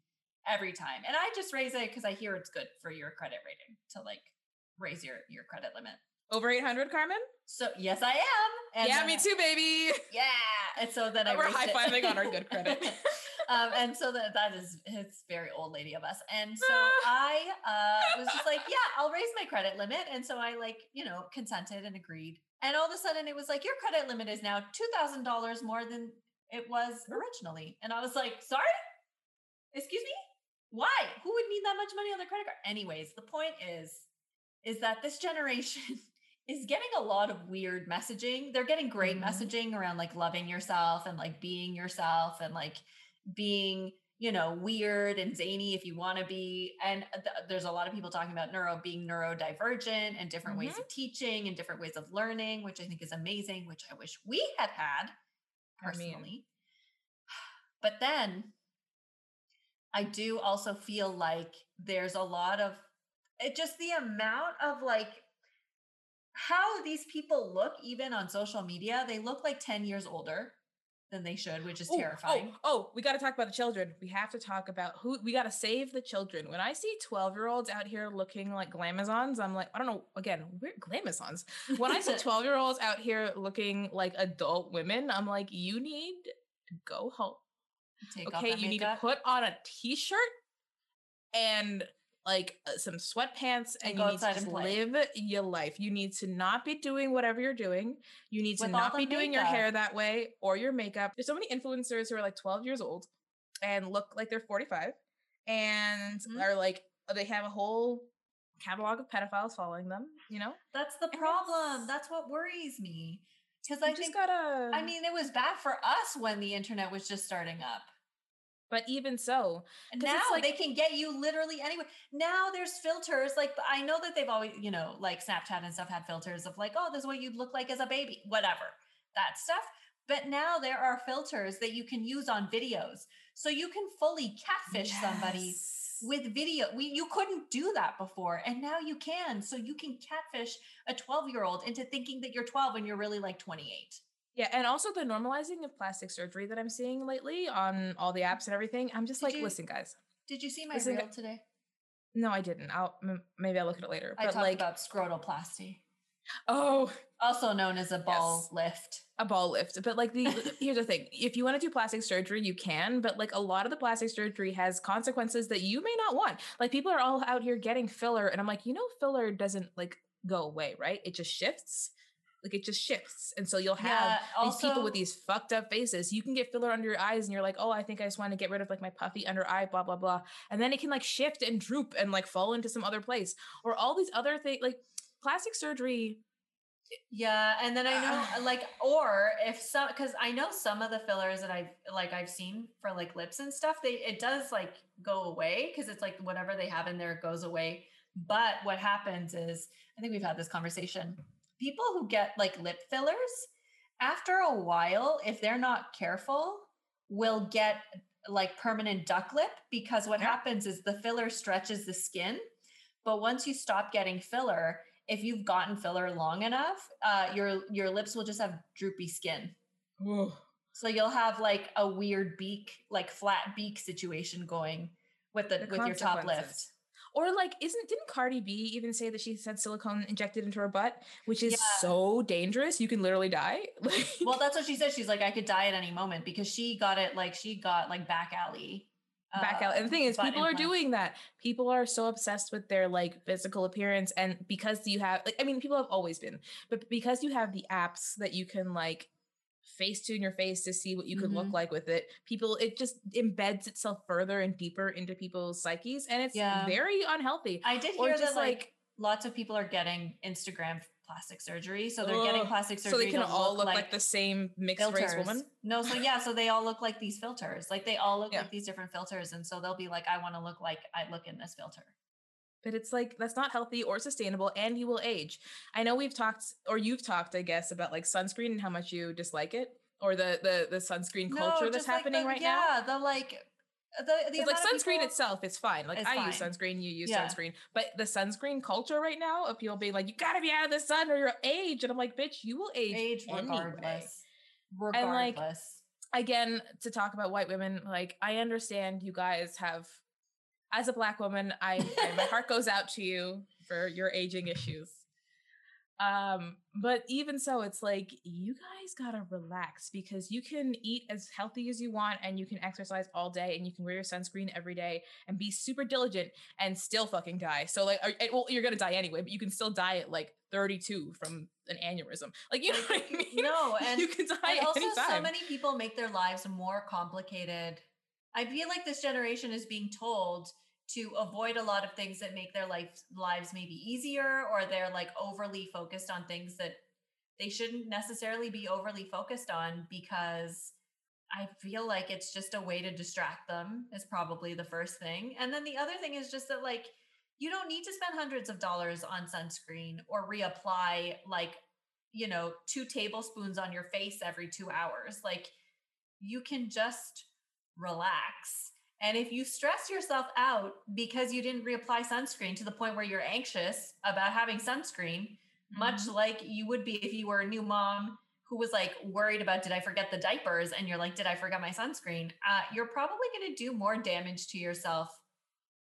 every time, and I just raise it because I hear it's good for your credit rating to like raise your your credit limit. Over 800, Carmen? So yes, I am. And yeah, then me too, baby. Yeah, and so then I We're high-fiving on our good credit. Um, and so that that is it's very old lady of us. And so I uh, was just like, yeah, I'll raise my credit limit. And so I like you know consented and agreed. And all of a sudden it was like your credit limit is now two thousand dollars more than it was originally. And I was like, sorry, excuse me, why? Who would need that much money on their credit card? Anyways, the point is, is that this generation. Is getting a lot of weird messaging. They're getting great Mhm. messaging around like loving yourself and like being yourself and like being you know weird and zany if you want to be and th- there's a lot of people talking about neuro being neurodivergent and different ways mm-hmm. of teaching and different ways of learning which i think is amazing which i wish we had had I mean- personally. But then i do also feel like there's a lot of it just the amount of like how these people look even on social media they look like 10 years older than they should which is Ooh, oh, terrifying Oh, oh, we got to talk about the children. We have to talk about who we got to save the children. When I see 12 year olds out here looking like glamazons, I'm like, I don't know. Again, we're glamazons. When I see 12 year olds out here looking like adult women, I'm like, you need to go home. Take Okay, you need to put on a t shirt and like uh, some sweatpants And and, you need to just live your life. You need to not be doing whatever you're doing. You need to With not be doing your hair that way or your makeup. There's so many influencers who are like 12 years old and look like they're 45 and Mhm. are like they have a whole catalog of pedophiles following them, you know? That's the problem. That's what worries me. Because I just think, gotta I mean, it was bad for us when the internet was just starting up. But even so, now like- they can get you literally anywhere. Now there's filters. Like I know that they've always, you know, like Snapchat and stuff had filters of like, oh, this is what you'd look like as a baby, whatever, that stuff. But now there are filters that you can use on videos. So you can fully catfish somebody with video. We you couldn't do that before, and now you can. So you can catfish a 12 year old into thinking that you're 12 when you're really like 28. Yeah, and also the normalizing of plastic surgery that I'm seeing lately on all the apps and everything. I'm just Did like, you- listen, guys. Did you see my Listen, reel today? No, I didn't. I'll m- maybe I'll look at it later. I But talked like, about scrotoplasty, oh, also known as a ball Yes. lift. a ball lift. But like the here's the thing: if you want to do plastic surgery, you can. But like a lot of the plastic surgery has consequences that you may not want. Like people are all out here getting filler, and I'm like, you know, filler doesn't like go away, right? It just shifts. Like it just shifts. And so you'll have yeah, also, these people with these fucked up faces. You can get filler under your eyes and you're like, oh, I think I just want to get rid of like my puffy under eye, blah, blah, blah. And then it can like shift and droop and like fall into some other place. Or all these other things like plastic surgery yeah, and then I know uh, like or if some because I know some of the fillers that I've like I've seen for like lips and stuff, they it does like go away because it's like whatever they have in there goes away. But what happens is I think we've had this conversation. People who get like lip fillers, after a while, if they're not careful, will get like permanent duck lip because what yeah. happens is the filler stretches the skin. But once you stop getting filler, if you've gotten filler long enough, uh, your your lips will just have droopy skin. Ooh. So you'll have like a weird beak, like flat beak situation going with the, the with your top lift. Or like, isn't didn't Cardi B even say that she had silicone injected into her butt, which is yeah. so dangerous? You can literally die. well, that's what she said. She's like, I could die at any moment because she got it. Like she got like back alley uh, back out. And the thing is, people are doing that. People are so obsessed with their like physical appearance, and because you have, like, I mean, people have always been, but because you have the apps that you can like face tune your face to see what you could mm-hmm. look like with it, people it just embeds itself further and deeper into people's psyches, and it's yeah. very unhealthy. I did hear that like, like lots of people are getting Instagram plastic surgery. So they're Ugh. getting plastic surgery. So they can all look, look like, like, the same mixed filters. race woman? No, so yeah, so they all look like these filters. Like they all look yeah. like these different filters. And so they'll be like, I want to look like I look in this filter. But it's like that's not healthy or sustainable and you will age. I know we've talked or you've talked, I guess, about like sunscreen and how much you dislike it. Or the the the sunscreen culture no, that's happening the, right yeah, now. Yeah, the like the, the like sunscreen people, itself is fine. Like I fine. use sunscreen, you use yeah. sunscreen, but the sunscreen culture right now of people being like, "You got to be out of the sun or you'll age," and I'm like, "Bitch, you will age, age regardless." Regardless. And like again, to talk about white women, like I understand you guys have. As a black woman, I, I my heart goes out to you for your aging issues. Um, but even so, it's like you guys gotta relax because you can eat as healthy as you want and you can exercise all day and you can wear your sunscreen every day and be super diligent and still fucking die. So like, are, well, you're gonna die anyway, but you can still die at like 32 from an aneurysm. Like you know what I mean? No, and you can die. And also, anytime. so many people make their lives more complicated. I feel like this generation is being told to avoid a lot of things that make their life lives maybe easier or they're like overly focused on things that they shouldn't necessarily be overly focused on because I feel like it's just a way to distract them is probably the first thing. And then the other thing is just that like you don't need to spend hundreds of dollars on sunscreen or reapply like you know 2 tablespoons on your face every 2 hours. Like you can just relax and if you stress yourself out because you didn't reapply sunscreen to the point where you're anxious about having sunscreen, mm-hmm. much like you would be if you were a new mom who was like worried about did I forget the diapers and you're like did I forget my sunscreen, uh, you're probably going to do more damage to yourself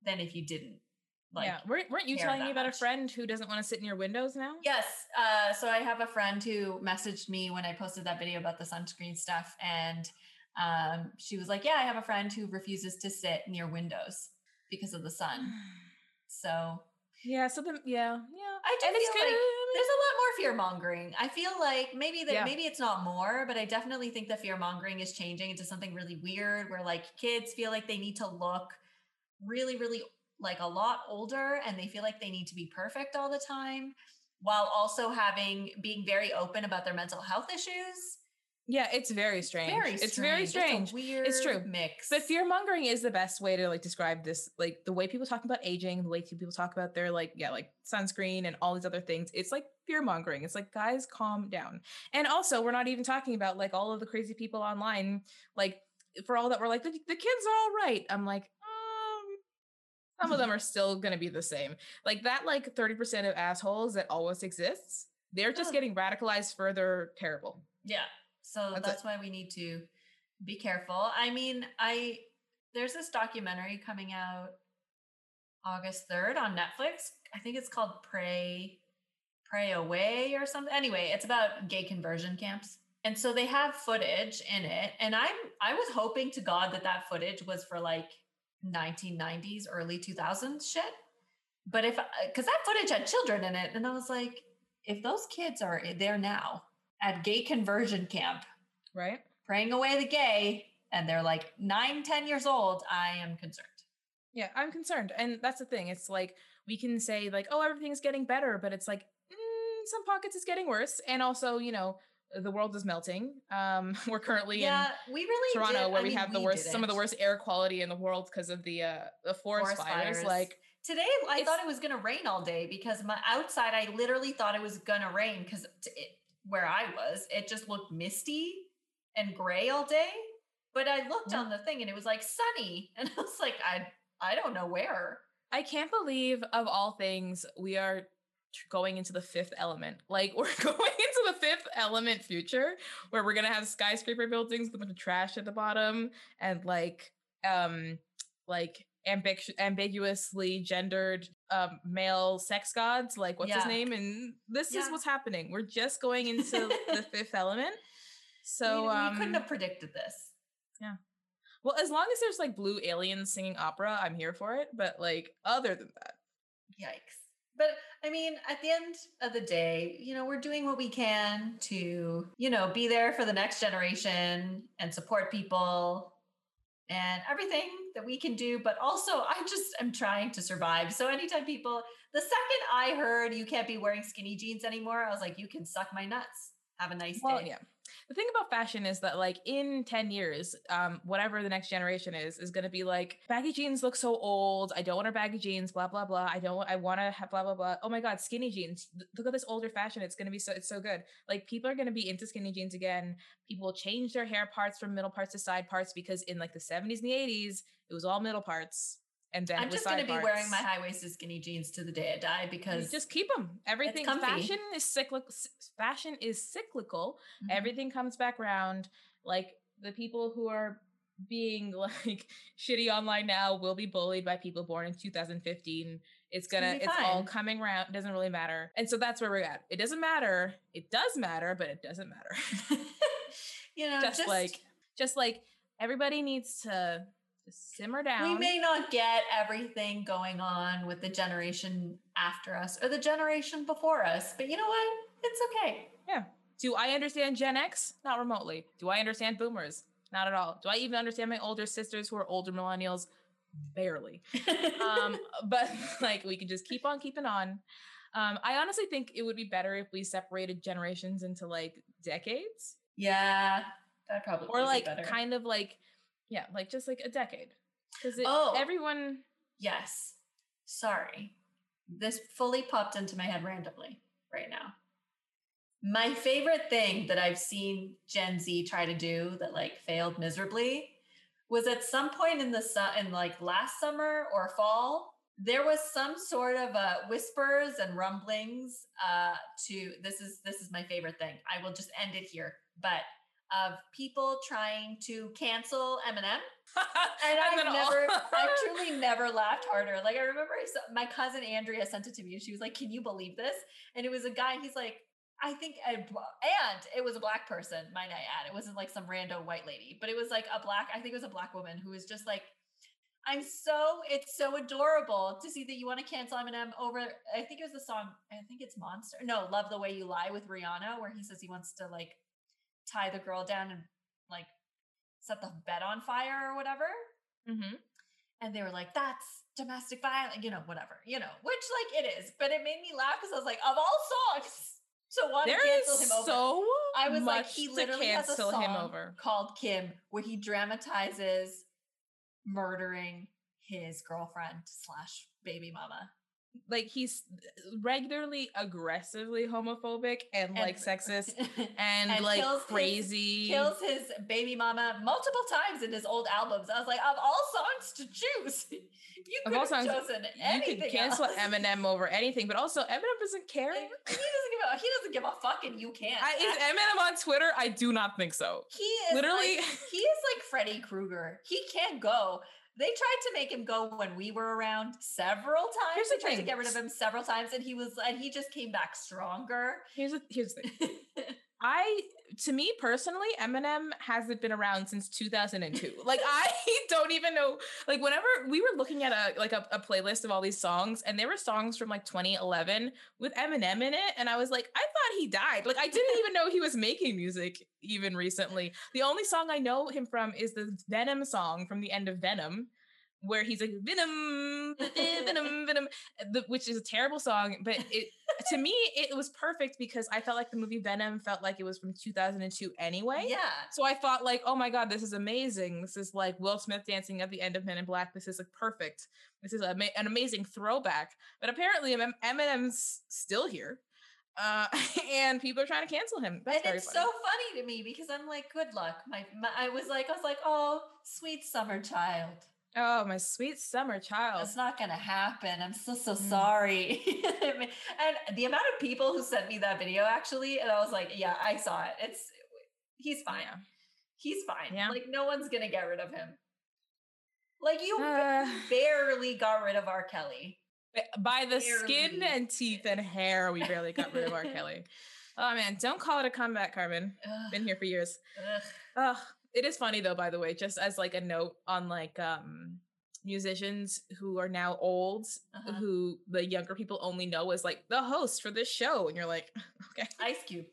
than if you didn't. Like, yeah, weren't, weren't you telling me about much. a friend who doesn't want to sit in your windows now? Yes. Uh, so I have a friend who messaged me when I posted that video about the sunscreen stuff, and um, she was like, Yeah, I have a friend who refuses to sit near windows because of the sun. So yeah, so the yeah, yeah. I do and feel like there's a lot more fear mongering. I feel like maybe that yeah. maybe it's not more, but I definitely think the fear mongering is changing into something really weird where like kids feel like they need to look really, really like a lot older and they feel like they need to be perfect all the time while also having being very open about their mental health issues yeah, it's very strange. Very strange. It's very strange. It's weird it's true. mix. But fear mongering is the best way to like describe this. Like the way people talk about aging, the way people talk about their like, yeah, like sunscreen and all these other things. It's like fear mongering. It's like, guys, calm down. And also, we're not even talking about like all of the crazy people online, like for all that we're like, the, the kids are all right. I'm like, um, some of them are still gonna be the same. Like that, like 30% of assholes that always exists, they're just getting radicalized further terrible. Yeah. So that's, that's why we need to be careful. I mean, I there's this documentary coming out August 3rd on Netflix. I think it's called Pray Pray Away or something. Anyway, it's about gay conversion camps. And so they have footage in it and I'm I was hoping to god that that footage was for like 1990s early 2000s shit. But if cuz that footage had children in it and I was like if those kids are there now at gay conversion camp, right? Praying away the gay, and they're like nine, ten years old, I am concerned. Yeah, I'm concerned. And that's the thing. It's like we can say, like, oh, everything's getting better, but it's like mm, some pockets is getting worse. And also, you know, the world is melting. Um, we're currently yeah, in we really Toronto, did. where I we mean, have the we worst, some of the worst air quality in the world because of the uh, the forest, Forest fires. fires. Like Today, I thought it was going to rain all day because my outside, I literally thought it was going to rain because where I was, it just looked misty and gray all day. But I looked on the thing and it was like sunny, and I was like, I I don't know where. I can't believe, of all things, we are going into the fifth element. Like we're going into the fifth element future, where we're gonna have skyscraper buildings with a bunch of trash at the bottom, and like, um, like ambigu- ambiguously gendered um male sex gods. Like what's his name? And this is what's happening. We're just going into the fifth element. So we, we um, couldn't have predicted this. Yeah. Well, as long as there's like blue aliens singing opera, I'm here for it. But like other than that. Yikes. But I mean, at the end of the day, you know, we're doing what we can to, you know, be there for the next generation and support people and everything that we can do. But also, I just am trying to survive. So anytime people, the second I heard you can't be wearing skinny jeans anymore, I was like, you can suck my nuts. Have a nice Well, day. yeah. The thing about fashion is that, like, in 10 years, um, whatever the next generation is, is going to be like, baggy jeans look so old. I don't want to baggy jeans, blah, blah, blah. I don't, I want to have blah, blah, blah. Oh my God, skinny jeans. Look at this older fashion. It's going to be so, it's so good. Like, people are going to be into skinny jeans again. People will change their hair parts from middle parts to side parts because in like the 70s and the 80s, it was all middle parts. And then I'm just going to be wearing my high waisted skinny jeans to the day I die You because just keep them. Everything fashion is cyclical. Fashion is cyclical. Mhm. Everything comes back round. Like the people who are being like shitty online now will be bullied by people born in 2015. It's gonna gonna, it's all coming around. It doesn't really matter. And so that's where we're at. It doesn't matter. It does matter, but it doesn't matter. you know, just, like, just like everybody needs to just simmer down. we may not get everything going on with the generation after us or the generation before us, but you know what? It's okay. Yeah. Do I understand Gen X? Not remotely. Do I understand boomers? Not at all. Do I even understand my older sisters who are older millennials? Barely. Um, but like we can just keep on keeping on. Um, I honestly think it would be better if we separated generations into like decades yeah, that probably or like better. kind of like yeah, like just like a decade. Because Oh. everyone yes. Sorry, this fully popped into my head randomly right now. My favorite thing that I've seen Gen Z try to do that like failed miserably was at some point in the su- in like last summer or fall there was some sort of uh, whispers and rumblings uh, to this is this is my favorite thing i will just end it here but of people trying to cancel eminem and I've never, I've truly never laughed harder. Like I remember I my cousin Andrea sent it to me, and she was like, "Can you believe this?" And it was a guy. He's like, "I think," bl- and it was a black person. Might I add, it wasn't like some rando white lady, but it was like a black. I think it was a black woman who was just like, "I'm so, it's so adorable to see that you want to cancel Eminem over." I think it was the song. I think it's Monster. No, "Love the Way You Lie" with Rihanna, where he says he wants to like tie the girl down and like set the bed on fire or whatever. Mhm. And they were like, that's domestic violence, you know, whatever, you know, which like it is. But it made me laugh because I was like, of all songs, to want There to cancel him over. so I was like, he literally has a song him over. called Kim where he dramatizes murdering his girlfriend slash baby mama. Like he's regularly aggressively homophobic and, like sexist and, And like kills his- crazy. kills his baby mama multiple times in his old albums. I was like, of all songs to choose, you could have songs, chosen you anything could cancel else. Eminem over anything, but also Eminem doesn't care. He doesn't give a he doesn't give a fuck, and you can't. I, is Eminem on Twitter? I do not think so. he is literally- like, he is like Freddy Krueger. He can't go. They tried to make him go when we were around several times. Here's the they tried to get rid of him several times, and he was and he just came back stronger. Here's the here's the thing. I to me personally, Eminem hasn't been around since 2002. like I don't even know. Like whenever we were looking at a like a, a, playlist of all these songs, and there were songs from like 2011 with Eminem in it, and I was like, I thought he died. Like I didn't even know he was making music even recently. The only song I know him from is the Venom song from the end of Venom where he's like venom venom venom which is a terrible song but it to me it was perfect because i felt like the movie venom felt like it was from 2002 anyway yeah so i thought like oh my god this is amazing this is like will smith dancing at the end of men in black this is like perfect this is a, an amazing throwback but apparently eminem's still here uh, and people are trying to cancel him. That's and it's funny. so funny to me because I'm like, good luck. My, my, I was like, I was like, oh, sweet summer child. Oh, my sweet summer child. That's not going to happen. I'm so, so mm. sorry. and the amount of people who sent me that video actually, and I was like, yeah, I saw it. It's, he's fine. Yeah. He's fine. Yeah. Like, no one's going to get rid of him. Like, you uh, barely got rid of R. Kelly. By the barely. skin and teeth and hair, we barely got rid of R. Kelly. Oh, man. Don't call it a comeback, Carmen. Ugh. Been here for years. Ugh. Ugh. It is funny though, by the way, just as like a note on like um musicians who are now old, uh-huh. who the younger people only know as like the host for this show, and you're like, okay, Ice Cube.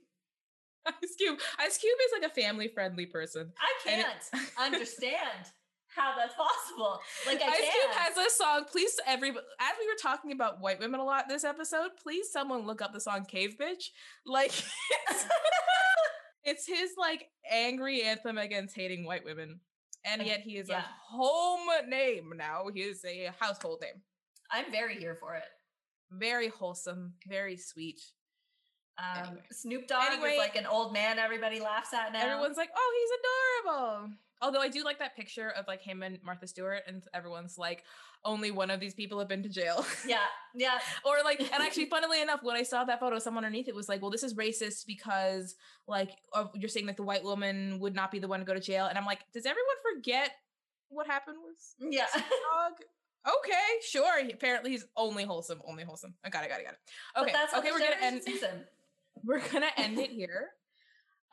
Ice Cube. Ice Cube is like a family friendly person. I can't understand how that's possible. Like I Ice can. Cube has a song. Please, everybody. As we were talking about white women a lot this episode, please someone look up the song "Cave Bitch." Like. It's his like angry anthem against hating white women. And yet he is yeah. a home name now. He is a household name. I'm very here for it. Very wholesome, very sweet. Um, anyway. Snoop Dogg anyway, is like an old man everybody laughs at now. Everyone's like, oh, he's adorable. Although I do like that picture of like him and Martha Stewart, and everyone's like, only one of these people have been to jail. Yeah, yeah. or like, and actually, funnily enough, when I saw that photo, someone underneath it was like, "Well, this is racist because like you're saying that the white woman would not be the one to go to jail," and I'm like, does everyone forget what happened with yeah dog? Okay, sure. Apparently, he's only wholesome, only wholesome. I got it, got it, got it. Okay, okay, we're gonna end. Season. We're gonna end it here.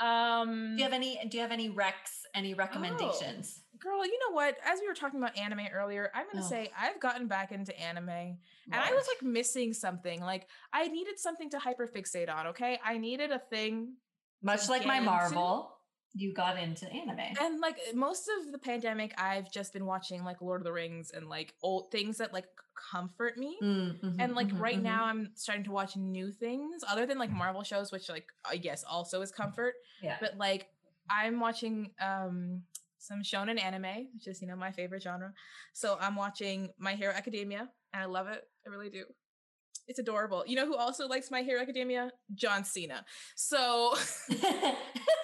Um, do you have any? Do you have any recs? Any recommendations? Oh, girl, you know what? As we were talking about anime earlier, I'm gonna oh. say I've gotten back into anime, and I was like missing something. Like I needed something to hyperfixate on. Okay, I needed a thing, much like my Marvel you got into anime. And like most of the pandemic, I've just been watching like Lord of the Rings and like old things that like comfort me. Mm-hmm, and like mm-hmm, right mm-hmm. now, I'm starting to watch new things other than like Marvel shows, which like I guess also is comfort. Yeah. But like I'm watching um some shonen anime, which is you know my favorite genre. So I'm watching My Hero Academia, and I love it. I really do. It's adorable. You know who also likes My Hero Academia? John Cena. So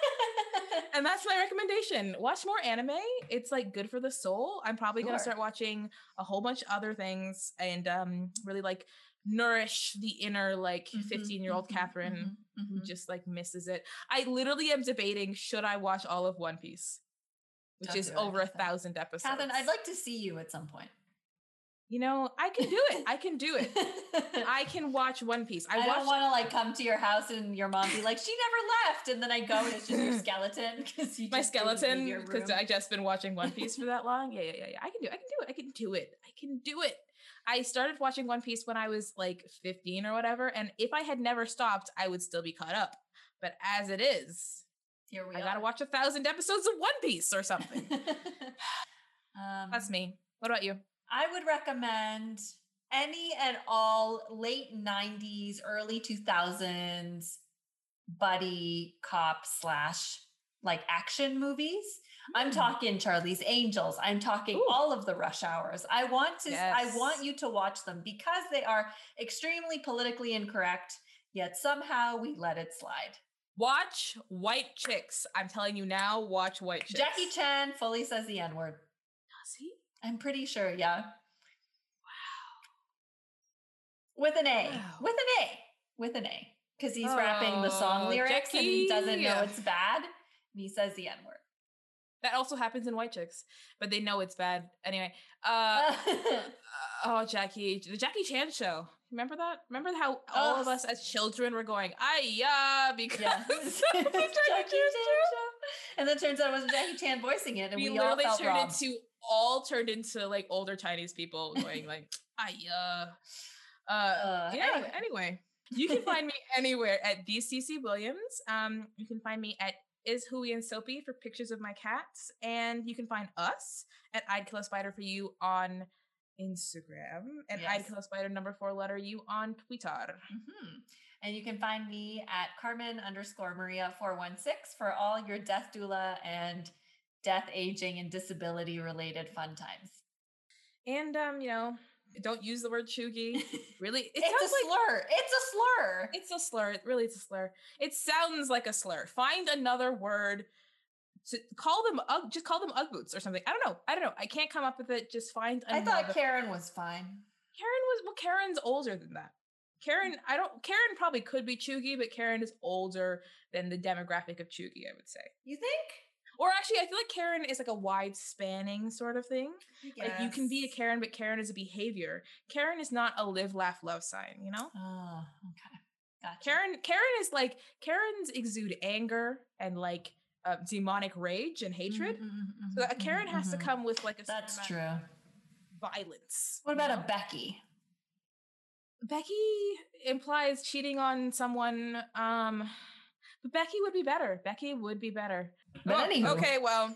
and that's my recommendation. Watch more anime. It's like good for the soul. I'm probably sure. gonna start watching a whole bunch of other things and um really like nourish the inner like 15 mm-hmm, year old mm-hmm, Catherine mm-hmm, who mm-hmm. just like misses it. I literally am debating should I watch all of One Piece, which Don't is over a thousand episodes. Catherine, I'd like to see you at some point. You know, I can do it. I can do it. I can watch One Piece. I, I don't want to like come to your house and your mom be like, "She never left," and then I go and it's just your skeleton because you my skeleton because I just been watching One Piece for that long. Yeah, yeah, yeah, yeah. I can do. It. I can do it. I can do it. I can do it. I started watching One Piece when I was like 15 or whatever, and if I had never stopped, I would still be caught up. But as it is, here we I are. gotta watch a thousand episodes of One Piece or something. um, That's me. What about you? I would recommend any and all late 90s, early 2000s buddy cop slash like action movies. I'm hmm. talking Charlie's Angels. I'm talking Ooh. all of the rush hours. I want to yes. I want you to watch them because they are extremely politically incorrect, yet somehow we let it slide. Watch White Chicks. I'm telling you now, watch White Chicks. Jackie Chan fully says the N-word. I'm pretty sure, yeah. Wow. With an A. Wow. With an A. With an A. Because he's oh, rapping the song lyrics Jackie. and he doesn't know it's bad. And he says the N word. That also happens in White Chicks, but they know it's bad. Anyway. Uh, oh, Jackie. The Jackie Chan show. Remember that? Remember how all of us as children were going, "Ah, yeah," because yeah. and then turns out it wasn't Jackie Chan voicing it, and we, we literally turned wrong. into all turned into like older Chinese people going like, "Ah, yeah." Uh, uh, yeah. Anyway. anyway. you can find me anywhere at DCC Williams. Um, you can find me at is Hui and Soapy for pictures of my cats, and you can find us at I'd Kill a Spider for You on Instagram, and yes. I'd Kill a Spider number four letter U on Twitter. Mm-hmm. And you can find me at Carmen underscore Maria four one six for all your death doula and death, aging, and disability related fun times. And um, you know, don't use the word cheugy. Really, it it's a like, slur. It's a slur. It's a slur. It really, it's a slur. It sounds like a slur. Find another word to call them. Just call them ugg boots or something. I don't know. I don't know. I can't come up with it. Just find. Another. I thought Karen was fine. Karen was well. Karen's older than that. Karen, I don't. Karen probably could be cheugy, but Karen is older than the demographic of cheugy. I would say. You think? Or actually, I feel like Karen is like a wide spanning sort of thing. Like you can be a Karen, but Karen is a behavior. Karen is not a live, laugh, love sign, you know? Oh, okay. Gotcha. Karen Karen is like Karens exude anger and like uh, demonic rage and hatred. Mm-hmm, mm-hmm, so a mm-hmm, Karen mm-hmm, has to mm-hmm. come with like a That's true. Violence. What about know? a Becky? Becky implies cheating on someone um but Becky would be better. Becky would be better. But oh. Okay, well,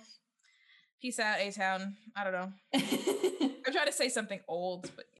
peace out, A Town. I don't know. I'm trying to say something old, but